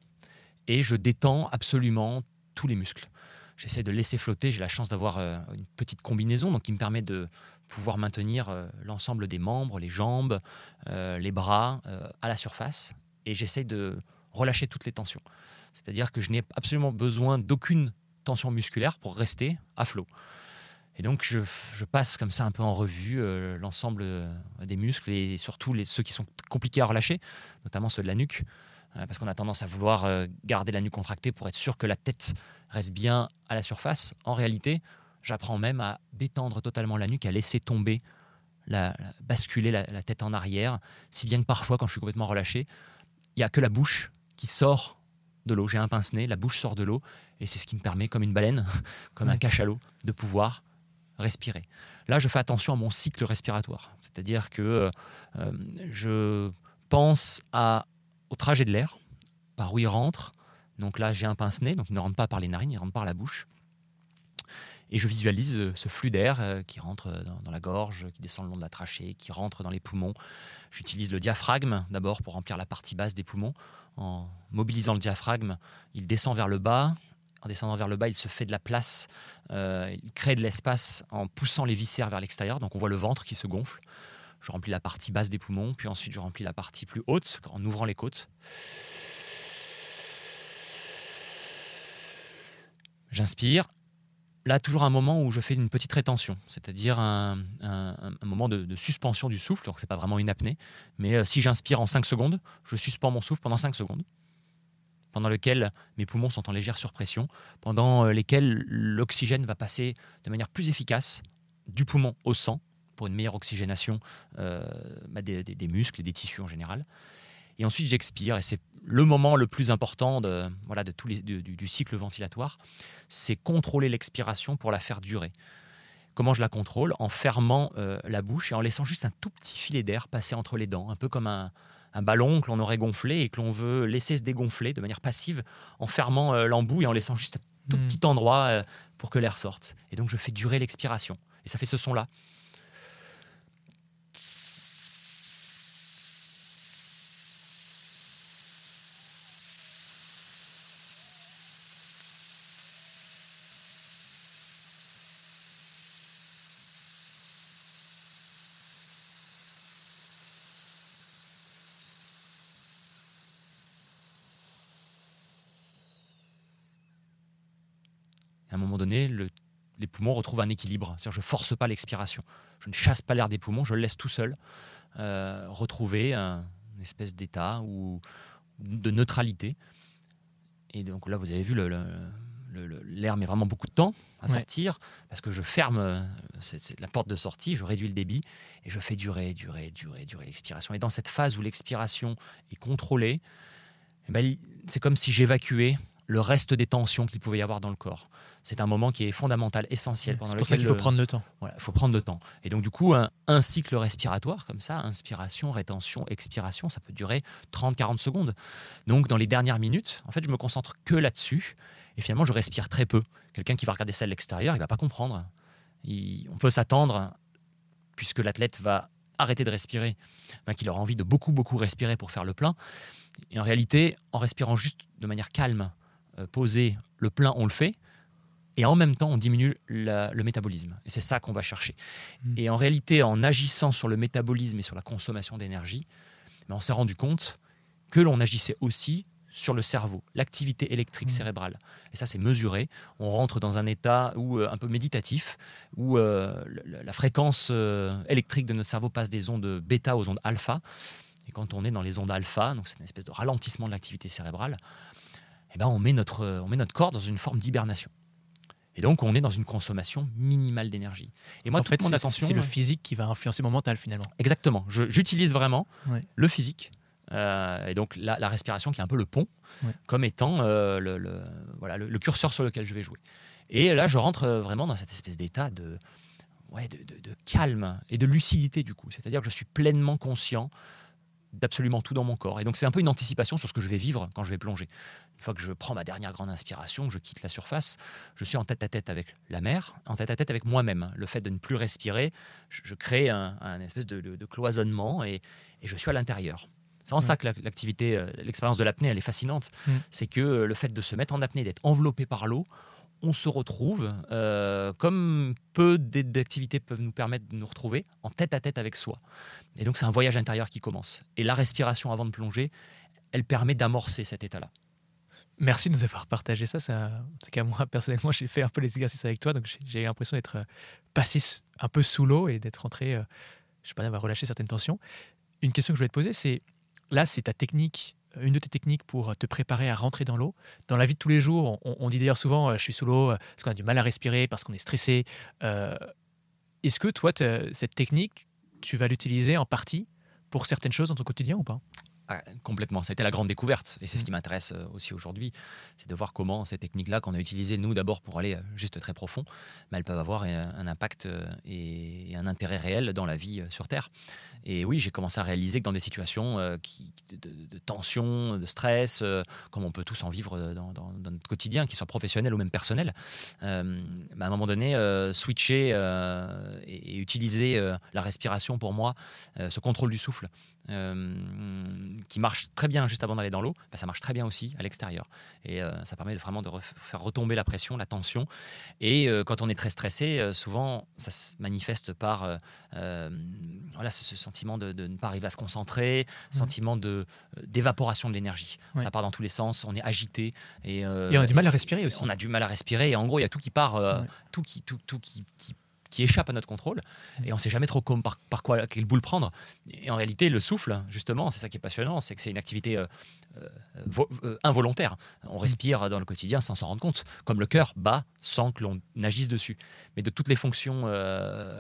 Speaker 1: et je détends absolument tous les muscles. J'essaie de laisser flotter. J'ai la chance d'avoir une petite combinaison donc qui me permet de pouvoir maintenir euh, l'ensemble des membres, les jambes, euh, les bras euh, à la surface. Et j'essaie de relâcher toutes les tensions. C'est-à-dire que je n'ai absolument besoin d'aucune tension musculaire pour rester à flot. Et donc je, passe comme ça un peu en revue l'ensemble des muscles et surtout ceux qui sont compliqués à relâcher, notamment ceux de la nuque. Parce qu'on a tendance à vouloir garder la nuque contractée pour être sûr que la tête reste bien à la surface. En réalité, j'apprends même à détendre totalement la nuque, à laisser tomber, la, basculer la, la, tête en arrière, si bien que parfois, quand je suis complètement relâché, il n'y a que la bouche qui sort de l'eau. J'ai un pince-nez, la bouche sort de l'eau, et c'est ce qui me permet, comme une baleine, (laughs) comme un cachalot, de pouvoir respirer. Là, je fais attention à mon cycle respiratoire, c'est-à-dire que euh, je pense à, au trajet de l'air, par où il rentre. Donc là, j'ai un pince-nez, donc il ne rentre pas par les narines, il rentre par la bouche. Et je visualise euh, ce flux d'air euh, qui rentre dans, la gorge, qui descend le long de la trachée, qui rentre dans les poumons. J'utilise le diaphragme d'abord pour remplir la partie basse des poumons. En mobilisant le diaphragme, il descend vers le bas. En descendant vers le bas, il se fait de la place, euh, il crée de l'espace en poussant les viscères vers l'extérieur. Donc on voit le ventre qui se gonfle. Je remplis la partie basse des poumons, puis ensuite je remplis la partie plus haute en ouvrant les côtes. J'inspire, là, toujours un moment où je fais une petite rétention, c'est-à-dire un, moment de, suspension du souffle. Donc, ce n'est pas vraiment une apnée. Mais euh, si j'inspire en 5 secondes, je suspends mon souffle pendant 5 secondes, pendant lequel mes poumons sont en légère surpression, pendant euh, lesquels l'oxygène va passer de manière plus efficace du poumon au sang pour une meilleure oxygénation euh, bah, des, muscles et des tissus en général. Et ensuite, j'expire, et c'est le moment le plus important de, voilà, de tout les, du, cycle ventilatoire, c'est contrôler l'expiration pour la faire durer. Comment je la contrôle? En fermant euh, la bouche et en laissant juste un tout petit filet d'air passer entre les dents, un peu comme un, ballon que l'on aurait gonflé et que l'on veut laisser se dégonfler de manière passive en fermant euh, l'embout et en laissant juste un tout hmm. petit endroit euh, pour que l'air sorte. Et donc je fais durer l'expiration. Et ça fait ce son-là. à un moment donné, les poumons retrouvent un équilibre. C'est-à-dire je ne force pas l'expiration. Je ne chasse pas l'air des poumons, je le laisse tout seul euh, retrouver un, une espèce d'état ou de neutralité. Et donc là, vous avez vu, l'air met vraiment beaucoup de temps à sortir parce que je ferme euh, la porte de sortie, je réduis le débit et je fais durer, durer, durer, durer l'expiration. Et dans cette phase où l'expiration est contrôlée, eh ben, c'est comme si j'évacuais le reste des tensions qu'il pouvait y avoir dans le corps. C'est un moment qui est fondamental, essentiel.
Speaker 2: C'est pour ça qu'il faut prendre le temps.
Speaker 1: Voilà, il faut prendre le temps. Et donc, du coup, un, cycle respiratoire comme ça, inspiration, rétention, expiration, ça peut durer 30-40 secondes. Donc, dans les dernières minutes, en fait, je me concentre que là-dessus. Et finalement, je respire très peu. Quelqu'un qui va regarder ça de l'extérieur, il va pas comprendre. on peut s'attendre, puisque l'athlète va arrêter de respirer, ben, qu'il aura envie de beaucoup, beaucoup respirer pour faire le plein. Et en réalité, en respirant juste de manière calme, euh, poser le plein, on le fait. Et en même temps, on diminue le métabolisme. Et c'est ça qu'on va chercher. Hmm. Et en réalité, en agissant sur le métabolisme et sur la consommation d'énergie, ben, on s'est rendu compte que l'on agissait aussi sur le cerveau, l'activité électrique hmm. cérébrale. Et ça, c'est mesuré. On rentre dans un état où, euh, un peu méditatif, où euh, la, fréquence électrique de notre cerveau passe des ondes bêta aux ondes alpha. Et quand on est dans les ondes alpha, donc c'est une espèce de ralentissement de l'activité cérébrale, eh ben on, met notre, on met notre corps dans une forme d'hibernation. Et donc, on est dans une consommation minimale d'énergie.
Speaker 2: Et moi, en fait, c'est le physique qui va influencer mon mental finalement.
Speaker 1: Exactement. J'utilise vraiment le physique. Euh, et donc la, respiration qui est un peu le pont, comme étant euh, le, voilà, le, curseur sur lequel je vais jouer. Et là, je rentre vraiment dans cette espèce d'état de, ouais, de, de, calme et de lucidité du coup. C'est-à-dire que je suis pleinement conscient d'absolument tout dans mon corps. Et donc c'est un peu une anticipation sur ce que je vais vivre quand je vais plonger. Une fois que je prends ma dernière grande inspiration, je quitte la surface, je suis en tête à tête avec la mer, en tête à tête avec moi-même. Le fait de ne plus respirer, je, crée un, espèce de, cloisonnement et, je suis à l'intérieur. C'est en ça que l'activité, euh, l'expérience de l'apnée, elle est fascinante. Mm. C'est que le fait de se mettre en apnée, d'être enveloppé par l'eau, on se retrouve, euh, comme peu d'activités peuvent nous permettre de nous retrouver, en tête à tête avec soi. Et donc c'est un voyage intérieur qui commence. Et la respiration avant de plonger, elle permet d'amorcer cet état-là.
Speaker 2: Merci de nous avoir partagé ça. ça c'est qu'à moi, personnellement, (laughs) j'ai fait un peu les exercices avec toi, donc j'ai l'impression d'être euh, passé un peu sous l'eau et d'être rentré, euh, je sais pas, d'avoir relâché certaines tensions. Une question que je voulais te poser, c'est là, c'est ta technique une de tes techniques pour te préparer à rentrer dans l'eau. Dans la vie de tous les jours, on, dit d'ailleurs souvent je suis sous l'eau parce qu'on a du mal à respirer, parce qu'on est stressé. Est-ce que toi, cette technique, tu vas l'utiliser en partie pour certaines choses dans ton quotidien ou pas?
Speaker 1: Ah, complètement, ça a été la grande découverte et c'est ce mmh. qui m'intéresse euh, aussi aujourd'hui, c'est de voir comment ces techniques-là qu'on a utilisées nous d'abord pour aller euh, juste très profond, mais elles peuvent avoir un impact euh, et un intérêt réel dans la vie sur Terre. Et oui, j'ai commencé à réaliser que dans des situations qui, de, tension, de stress, comme on peut tous en vivre dans, notre quotidien, qu'il soit professionnel ou même personnel, bah, à un moment donné, switcher et, utiliser la respiration pour moi, ce contrôle du souffle, euh, qui marche très bien juste avant d'aller dans l'eau, bah, ça marche très bien aussi à l'extérieur. Et euh, ça permet vraiment de faire retomber la pression, la tension. Et euh, quand on est très stressé, souvent ça se manifeste par voilà, ce, sentiment de, ne pas arriver à se concentrer, mmh. sentiment de d'évaporation de l'énergie. Ça part dans tous les sens, on est agité. Et,
Speaker 2: on a du mal à respirer aussi.
Speaker 1: On a du mal à respirer. Et en gros, il y a tout qui part, tout, qui, tout, tout qui, qui qui échappe à notre contrôle et on ne sait jamais trop comme, par, par, quoi quelle boule prendre. Et en réalité, le souffle, justement, c'est ça qui est passionnant, c'est que c'est une activité euh, euh, euh, involontaire. On respire dans le quotidien sans s'en rendre compte, comme le cœur bat sans que l'on agisse dessus. Mais de toutes les fonctions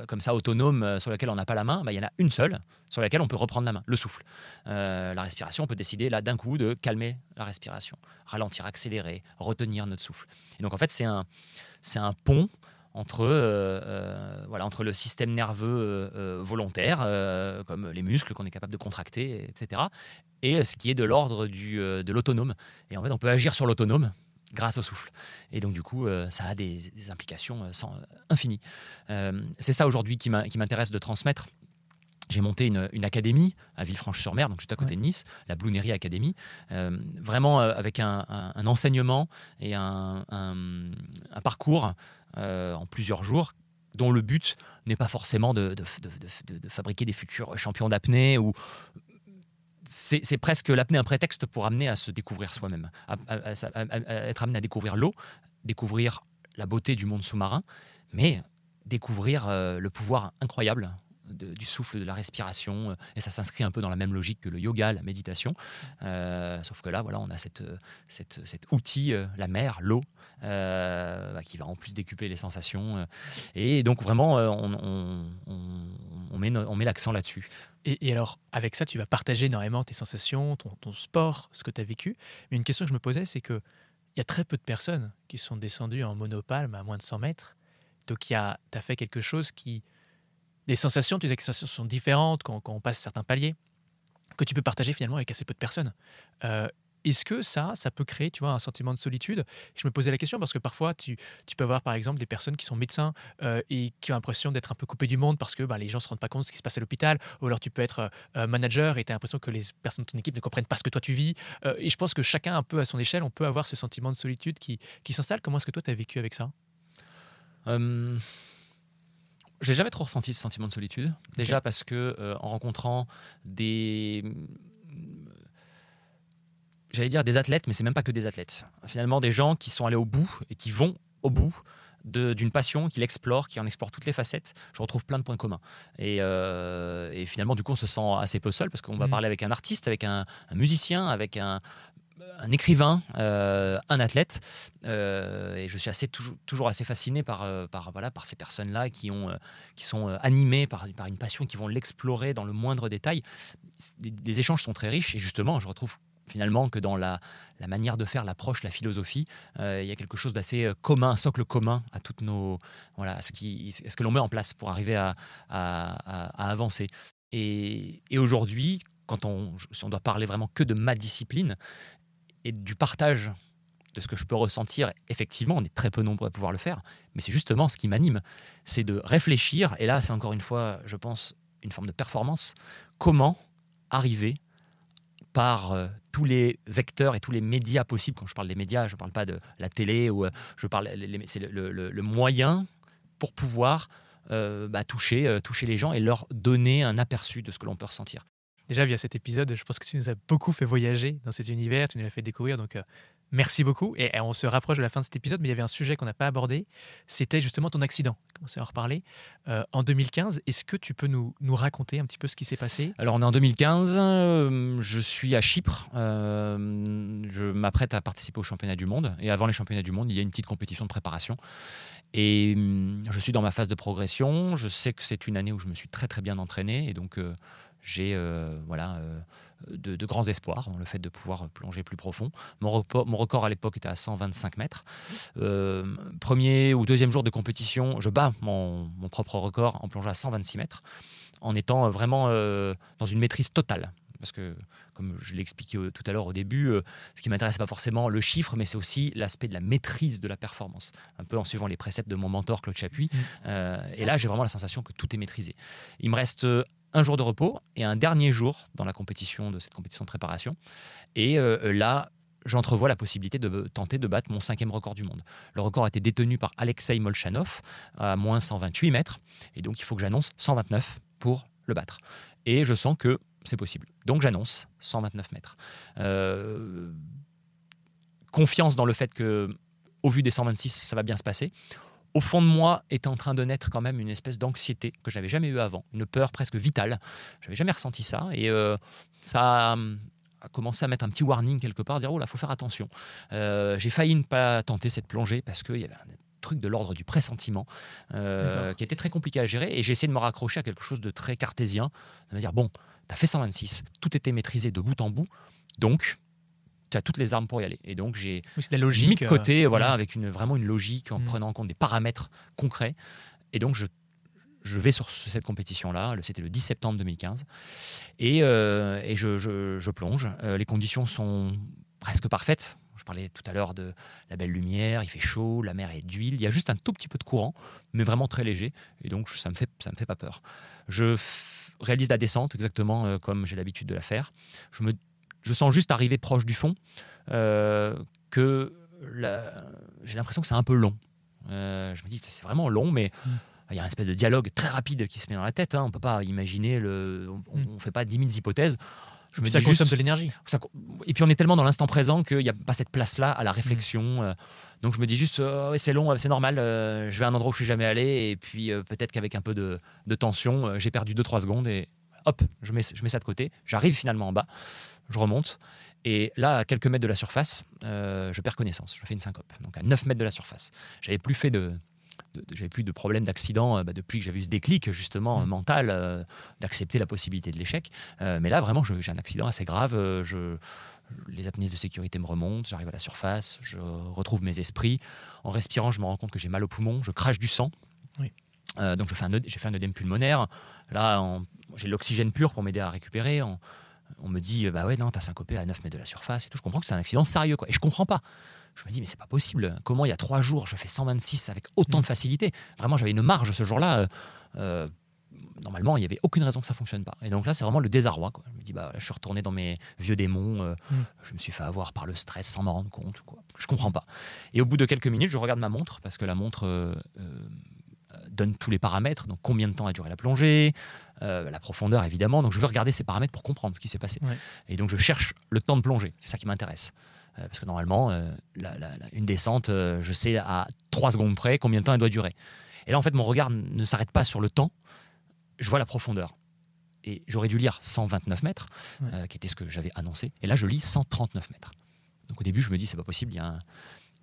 Speaker 1: comme ça autonomes sur lesquelles on n'a pas la main, bah, il y en a une seule sur laquelle on peut reprendre la main, le souffle. la respiration, on peut décider là d'un coup de calmer la respiration, ralentir, accélérer, retenir notre souffle. Et donc en fait, c'est un, c'est un pont entre, euh, euh, voilà, entre le système nerveux euh, volontaire, comme les muscles qu'on est capable de contracter, etc., et ce qui est de l'ordre de l'autonome. Et en fait, on peut agir sur l'autonome grâce au souffle. Et donc, du coup, ça a des, implications sans, infinies. c'est ça aujourd'hui qui m'intéresse de transmettre. J'ai monté une, académie à Villefranche-sur-Mer, donc juste à côté de Nice, la Blounerie Academy, vraiment avec un, enseignement et un, un parcours euh, en plusieurs jours dont le but n'est pas forcément de, fabriquer des futurs champions d'apnée ou c'est presque l'apnée un prétexte pour amener à se découvrir soi-même, à, être amené à découvrir l'eau, découvrir la beauté du monde sous-marin, mais découvrir euh, le pouvoir incroyable du souffle, de la respiration, euh, et ça s'inscrit un peu dans la même logique que le yoga, la méditation. Euh, sauf que là, voilà, on a cette, cet outil, euh, la mer, l'eau, bah, qui va en plus décupler les sensations. et donc vraiment, on, on, met, on met l'accent là-dessus.
Speaker 2: Et, alors, avec ça, tu vas partager énormément tes sensations, ton, ton sport, ce que tu as vécu. Mais une question que je me posais, c'est que il y a très peu de personnes qui sont descendues en monopalme à moins de 100 mètres. Donc, tu as fait quelque chose qui des sensations, tu sais que les sensations sont différentes quand, on passe certains paliers, que tu peux partager finalement avec assez peu de personnes. Euh, est-ce que ça, ça peut créer, tu vois, un sentiment de solitude? Je me posais la question parce que parfois, tu, peux avoir par exemple des personnes qui sont médecins euh, et qui ont l'impression d'être un peu coupées du monde parce que ben, les gens ne se rendent pas compte de ce qui se passe à l'hôpital. Ou alors tu peux être euh, manager et tu as l'impression que les personnes de ton équipe ne comprennent pas ce que toi tu vis. et je pense que chacun, un peu à son échelle, on peut avoir ce sentiment de solitude qui, qui s'installe. Comment est-ce que toi, tu as vécu avec ça?
Speaker 1: J'ai jamais trop ressenti ce sentiment de solitude. Déjà parce que euh, en rencontrant des j'allais dire des athlètes, mais c'est même pas que des athlètes. Finalement, des gens qui sont allés au bout et qui vont au bout d'une passion, qui l'explore, qui en explore toutes les facettes, je retrouve plein de points communs. Et, euh, finalement, du coup, on se sent assez peu seul parce qu'on va mmh. parler avec un artiste, avec un, musicien, avec un, un écrivain, euh, un athlète, euh, et je suis assez, toujours, assez fasciné par, euh, par, voilà, par ces personnes-là qui, ont, qui sont animées par, par une passion, qui vont l'explorer dans le moindre détail. Les, échanges sont très riches, et justement, je retrouve finalement que dans la, manière de faire, l'approche, la philosophie, il y a quelque chose d'assez commun, un socle commun à toutes nos voilà, ce, qui, ce que l'on met en place pour arriver à, à, à avancer. Et, et aujourd'hui, quand on, si on doit parler vraiment que de ma discipline, et du partage de ce que je peux ressentir, effectivement, on est très peu nombreux à pouvoir le faire, mais c'est justement ce qui m'anime, c'est de réfléchir, et là c'est encore une fois, je pense, une forme de performance, comment arriver par euh, tous les vecteurs et tous les médias possibles, quand je parle des médias, je ne parle pas de la télé, ou euh, je parle, c'est le, moyen pour pouvoir euh, bah, toucher, toucher les gens et leur donner un aperçu de ce que l'on peut ressentir.
Speaker 2: Déjà, via cet épisode, je pense que tu nous as beaucoup fait voyager dans cet univers, tu nous l'as fait découvrir. Donc, euh, Merci beaucoup. Et on se rapproche de la fin de cet épisode, mais il y avait un sujet qu'on n'a pas abordé. C'était justement ton accident. On commence à en reparler. Euh, en 2015, est-ce que tu peux nous, nous, raconter un petit peu ce qui s'est passé?
Speaker 1: Alors, on est en 2015. Euh, je suis à Chypre. Je m'apprête à participer au championnat du monde. Et avant les championnats du monde, il y a une petite compétition de préparation. Et hum, je suis dans ma phase de progression. Je sais que c'est une année où je me suis très, très bien entraîné. Et donc, j'ai voilà de, grands espoirs dans le fait de pouvoir plonger plus profond. Mon, record, à l'époque était à 125 mètres. Euh, premier ou deuxième jour de compétition, je bats mon, propre record en plongeant à 126 mètres, en étant vraiment euh, dans une maîtrise totale. Parce que, comme je l'ai expliqué tout à l'heure au début, euh, ce qui m'intéresse pas forcément le chiffre, mais c'est aussi l'aspect de la maîtrise de la performance, un peu en suivant les préceptes de mon mentor Claude Chapuis. Mmh. et là, j'ai vraiment la sensation que tout est maîtrisé. Il me reste un jour de repos et un dernier jour dans la compétition de cette compétition de préparation. Et euh, là, j'entrevois la possibilité de tenter de battre mon cinquième record du monde. Le record a été détenu par Alexei Molchanov à moins 128 mètres. Et donc, il faut que j'annonce 129 pour le battre. Et je sens que c'est possible. Donc, j'annonce 129 mètres. Euh, confiance dans le fait que, au vu des 126, ça va bien se passer au fond de moi est en train de naître quand même une espèce d'anxiété que je n'avais jamais eu avant, une peur presque vitale. Je n'avais jamais ressenti ça et euh, ça a, commencé à mettre un petit warning quelque part, dire oh là, faut faire attention. Euh, j'ai failli ne pas tenter cette plongée parce qu'il y avait un truc de l'ordre du pressentiment euh, qui était très compliqué à gérer et j'ai essayé de me raccrocher à quelque chose de très cartésien, de dire bon, tu as fait 126, tout était maîtrisé de bout en bout, donc tu as toutes les armes pour y aller. Et donc, j'ai
Speaker 2: mis de
Speaker 1: côté, euh, voilà, avec une, vraiment une logique, en mm. prenant en compte des paramètres concrets. Et donc, je, je vais sur cette compétition-là. C'était le 10 septembre 2015. Et, euh, et je, je, plonge. Euh, les conditions sont presque parfaites. Je parlais tout à l'heure de la belle lumière, il fait chaud, la mer est d'huile, il y a juste un tout petit peu de courant, mais vraiment très léger, et donc ça me fait, ça me fait pas peur. Je réalise la descente exactement comme j'ai l'habitude de la faire. Je me je sens juste arriver proche du fond euh, que j'ai l'impression que c'est un peu long. Euh, je me dis que c'est vraiment long, mais mm. il y a un espèce de dialogue très rapide qui se met dans la tête. Hein. On ne peut pas imaginer, le, on ne mm. fait pas 10 000 hypothèses.
Speaker 2: Je me ça consomme de l'énergie.
Speaker 1: Et puis on est tellement dans l'instant présent qu'il n'y a pas cette place-là à la réflexion. Mm. Euh. Donc je me dis juste, c'est long, c'est normal, je vais à un endroit où je suis jamais allé, et puis peut-être qu'avec un peu de, de tension, j'ai perdu 2-3 secondes, et hop, je mets, je mets ça de côté. J'arrive finalement en bas je remonte. Et là, à quelques mètres de la surface, euh, je perds connaissance. Je fais une syncope. Donc à 9 mètres de la surface. J'avais plus fait de, j'avais plus de problème d'accident euh, bah, depuis que j'avais eu ce déclic justement mmh. mental euh, d'accepter la possibilité de l'échec. mais là, vraiment, j'ai un accident assez grave. je, les apnéistes de sécurité me remontent, j'arrive à la surface, je retrouve mes esprits. En respirant, je me rends compte que j'ai mal au poumon, je crache du sang. donc j'ai fait, un, fait un œdème pulmonaire. Là, j'ai l'oxygène pur pour m'aider à récupérer. En, on me dit bah ouais non t'as syncopé à 9 mètres de la surface et tout je comprends que c'est un accident sérieux quoi et je comprends pas je me dis mais c'est pas possible comment il y a trois jours je fais 126 avec autant de mm. facilité? Vraiment j'avais une marge ce jour-là euh, euh, normalement il n'y avait aucune raison que ça fonctionne pas et donc là c'est vraiment le désarroi quoi. je me dis bah je suis retourné dans mes vieux démons euh, mm. je me suis fait avoir par le stress sans m'en rendre compte quoi. je comprends pas et au bout de quelques minutes je regarde ma montre parce que la montre donne tous les paramètres, donc combien de temps a duré la plongée, euh, la profondeur évidemment. Donc je veux regarder ces paramètres pour comprendre ce qui s'est passé. Et donc je cherche le temps de plongée, c'est ça qui m'intéresse. Euh, parce que normalement, euh, une descente, je sais à 3 secondes près combien de temps elle doit durer. Et là, en fait, mon regard ne s'arrête pas sur le temps, je vois la profondeur. Et j'aurais dû lire 129 mètres, qui était ce que j'avais annoncé. Et là, je lis 139 mètres. Donc au début, je me dis, c'est pas possible, il y a un,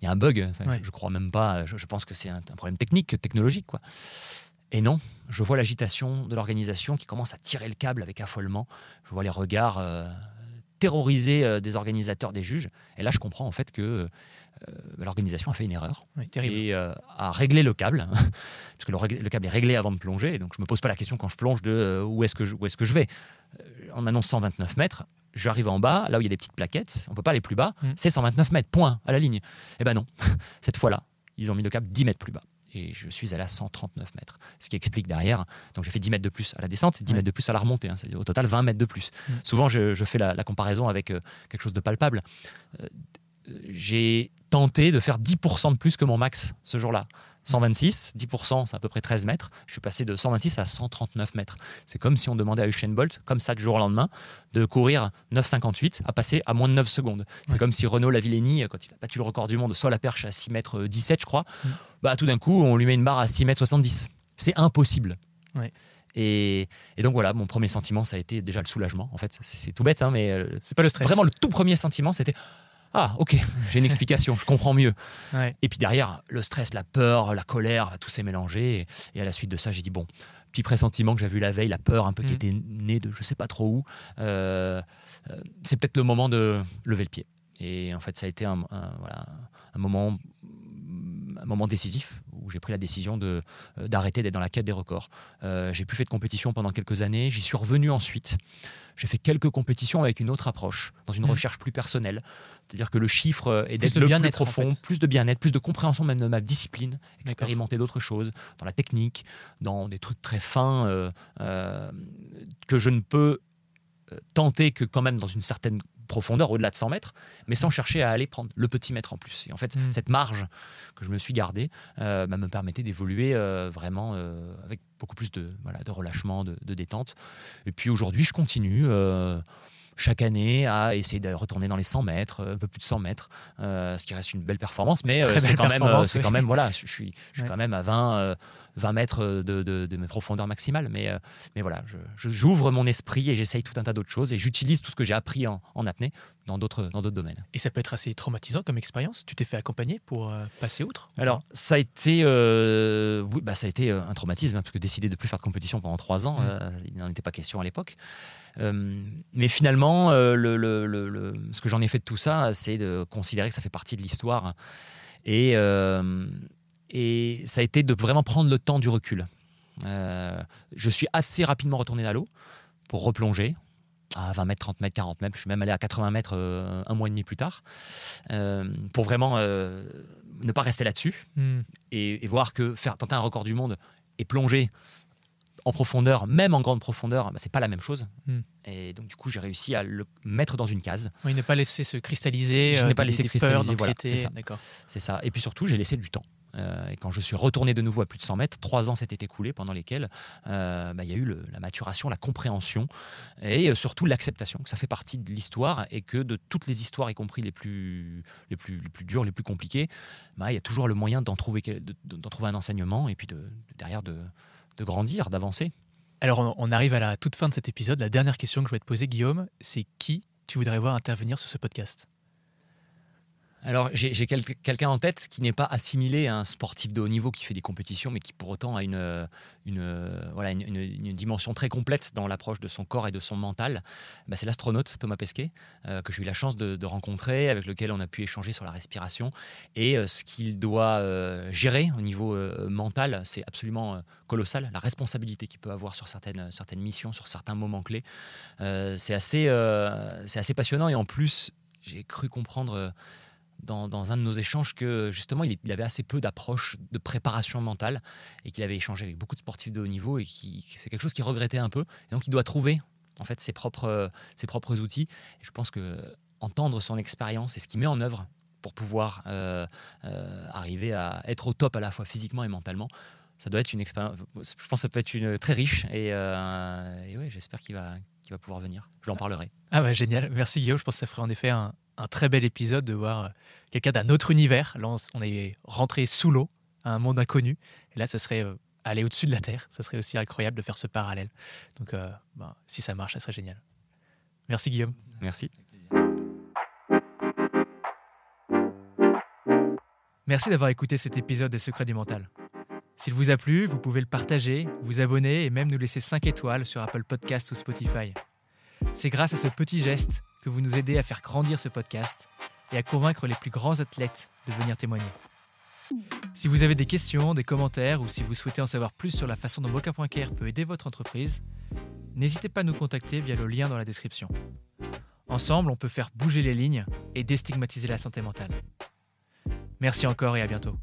Speaker 1: y a un bug. je, crois même pas. Je, pense que c'est un, problème technique, technologique, quoi. Et non, je vois l'agitation de l'organisation qui commence à tirer le câble avec affolement. Je vois les regards euh, terrorisés euh, des organisateurs, des juges. Et là, je comprends en fait que euh, l'organisation a fait une erreur et a réglé le câble, (laughs) parce que le, câble est réglé avant de plonger. Donc, je me pose pas la question quand je plonge de où est-ce que je, que je vais? On annonce 129 mètres j'arrive en bas, là où il y a des petites plaquettes, on peut pas aller plus bas, mm. c'est 129 mètres, point, à la ligne. Eh ben non, (laughs) cette fois-là, ils ont mis le câble 10 mètres plus bas. Et je suis allé à 139 mètres. Ce qui explique derrière, donc j'ai fait 10 mètres de plus à la descente, 10 mètres de plus à la remontée. Hein, au total 20 mètres de plus. Mm. Souvent, je, fais la, comparaison avec euh, quelque chose de palpable. Euh, j'ai tenté de faire 10% de plus que mon max ce jour-là. 126, 10%, c'est à peu près 13 mètres. Je suis passé de 126 à 139 mètres. C'est comme si on demandait à Usain Bolt, comme ça du jour au lendemain, de courir 9,58 à passer à moins de 9 secondes. C'est comme si Renaud Lavillenie, quand il a battu le record du monde, soit la perche à 6 mètres 17, je crois, mm. bah, tout d'un coup, on lui met une barre à 6 mètres 70. C'est impossible. Et, donc voilà, mon premier sentiment, ça a été déjà le soulagement. En fait, c'est tout bête, hein, mais euh,
Speaker 2: c'est pas le stress.
Speaker 1: Vraiment, le tout premier sentiment, c'était ah, ok, j'ai une explication, je comprends mieux. Et puis derrière, le stress, la peur, la colère, tout s'est mélangé. Et, à la suite de ça, j'ai dit bon, petit pressentiment que j'ai vu la veille, la peur un peu qui mm. était née de je sais pas trop où. Euh, euh, c'est peut-être le moment de lever le pied. Et en fait, ça a été un, un moment un moment décisif où j'ai pris la décision de, euh, d'arrêter d'être dans la quête des records. Euh, j'ai plus fait de compétition pendant quelques années, j'y suis revenu ensuite. J'ai fait quelques compétitions avec une autre approche, dans une mmh. recherche plus personnelle. C'est-à-dire que le chiffre est d'être le plus profond, plus de bien-être, plus de compréhension même de ma discipline, expérimenter d'autres choses, dans la technique, dans des trucs très fins euh, que je ne peux tenter que quand même dans une certaine profondeur au-delà de 100 mètres, mais sans chercher à aller prendre le petit mètre en plus. Et en fait, mm. cette marge que je me suis gardée euh, bah, me permettait d'évoluer euh, vraiment euh, avec beaucoup plus de, voilà, de relâchement, de, détente. Et puis aujourd'hui, je continue chaque année à essayer de retourner dans les 100 mètres, un peu plus de 100 mètres, ce qui reste une belle performance, mais c'est quand, même, c'est quand même, voilà, je suis, je suis quand même à 20, 20 mètres de, de, mes profondeurs maximales. Mais, euh, mais voilà, j'ouvre mon esprit et j'essaye tout un tas d'autres choses et j'utilise tout ce que j'ai appris en, apnée dans d'autres dans d'autres domaines.
Speaker 2: Et ça peut être assez traumatisant comme expérience? Tu t'es fait accompagner pour euh, passer outre?
Speaker 1: Alors ça a été euh, oui, bah, ça a été un traumatisme hein, parce que décider de plus faire de compétition pendant trois ans, mmh. il n'en était pas question à l'époque. Mais finalement, le, le, le, ce que j'en ai fait de tout ça, c'est de considérer que ça fait partie de l'histoire. Et, et ça a été de vraiment prendre le temps du recul. Euh, je suis assez rapidement retourné à l'eau pour replonger à 20 mètres, 30 mètres, 40 mètres. Je suis même allé à 80 mètres euh, un mois et demi plus tard euh, pour vraiment ne pas rester là-dessus hmm. et, voir que faire tenter un record du monde et plonger en profondeur, même en grande profondeur, bah, c'est pas la même chose. Hmm. Et donc du coup, j'ai réussi à le mettre dans une case.
Speaker 2: Oui, ne pas laisser se cristalliser.
Speaker 1: Je n'ai pas laissé cristalliser.
Speaker 2: Voilà,
Speaker 1: c'est ça. C'est ça. Et puis surtout, j'ai laissé du temps. Euh, et quand je suis retourné de nouveau à plus de 100 mètres, trois ans s'étaient écoulés pendant lesquels euh, bah, il y a eu la maturation, la compréhension et euh, surtout l'acceptation que ça fait partie de l'histoire et que de toutes les histoires, y compris les plus, les plus, les plus dures, les plus compliquées, bah, il y a toujours le moyen d'en trouver, trouver un enseignement et puis de, derrière de, grandir, d'avancer.
Speaker 2: Alors on arrive à la toute fin de cet épisode. La dernière question que je vais te poser, Guillaume, c'est qui tu voudrais voir intervenir sur ce podcast?
Speaker 1: Alors, j'ai quelqu'un en tête qui n'est pas assimilé à un sportif de haut niveau qui fait des compétitions, mais qui pour autant a une, une, voilà, une, dimension très complète dans l'approche de son corps et de son mental. Bah, c'est l'astronaute Thomas Pesquet, euh, que j'ai eu la chance de, rencontrer, avec lequel on a pu échanger sur la respiration. Et euh, ce qu'il doit euh, gérer au niveau mental, c'est absolument colossal. La responsabilité qu'il peut avoir sur certaines, certaines missions, sur certains moments clés. c'est assez, c'est assez passionnant. Et en plus, j'ai cru comprendre dans, un de nos échanges que justement il, avait assez peu d'approche de préparation mentale et qu'il avait échangé avec beaucoup de sportifs de haut niveau et qui c'est quelque chose qu'il regrettait un peu. Et donc il doit trouver en fait ses propres, ses propres outils. Et je pense que entendre son expérience et ce qu'il met en œuvre pour pouvoir euh, euh, arriver à être au top à la fois physiquement et mentalement, ça doit être une expérience. Je pense que ça peut être une très riche et, euh, et ouais, j'espère qu'il va, qu'il va pouvoir venir. Je lui en parlerai.
Speaker 2: Ah bah génial, merci Guillaume. Je pense que ça ferait en effet un, un très bel épisode de voir euh, quelqu'un d'un autre univers. Là, on est rentré sous l'eau, à un monde inconnu. Et là, ça serait euh, aller au-dessus de la Terre. Ça serait aussi incroyable de faire ce parallèle. Donc, euh, ben, si ça marche, ça serait génial. Merci Guillaume.
Speaker 1: Merci.
Speaker 2: Merci d'avoir écouté cet épisode des Secrets du Mental. S'il vous a plu, vous pouvez le partager, vous abonner et même nous laisser 5 étoiles sur Apple Podcast ou Spotify. C'est grâce à ce petit geste que vous nous aidez à faire grandir ce podcast et à convaincre les plus grands athlètes de venir témoigner. Si vous avez des questions, des commentaires ou si vous souhaitez en savoir plus sur la façon dont Mocha.care peut aider votre entreprise, n'hésitez pas à nous contacter via le lien dans la description. Ensemble, on peut faire bouger les lignes et déstigmatiser la santé mentale. Merci encore et à bientôt.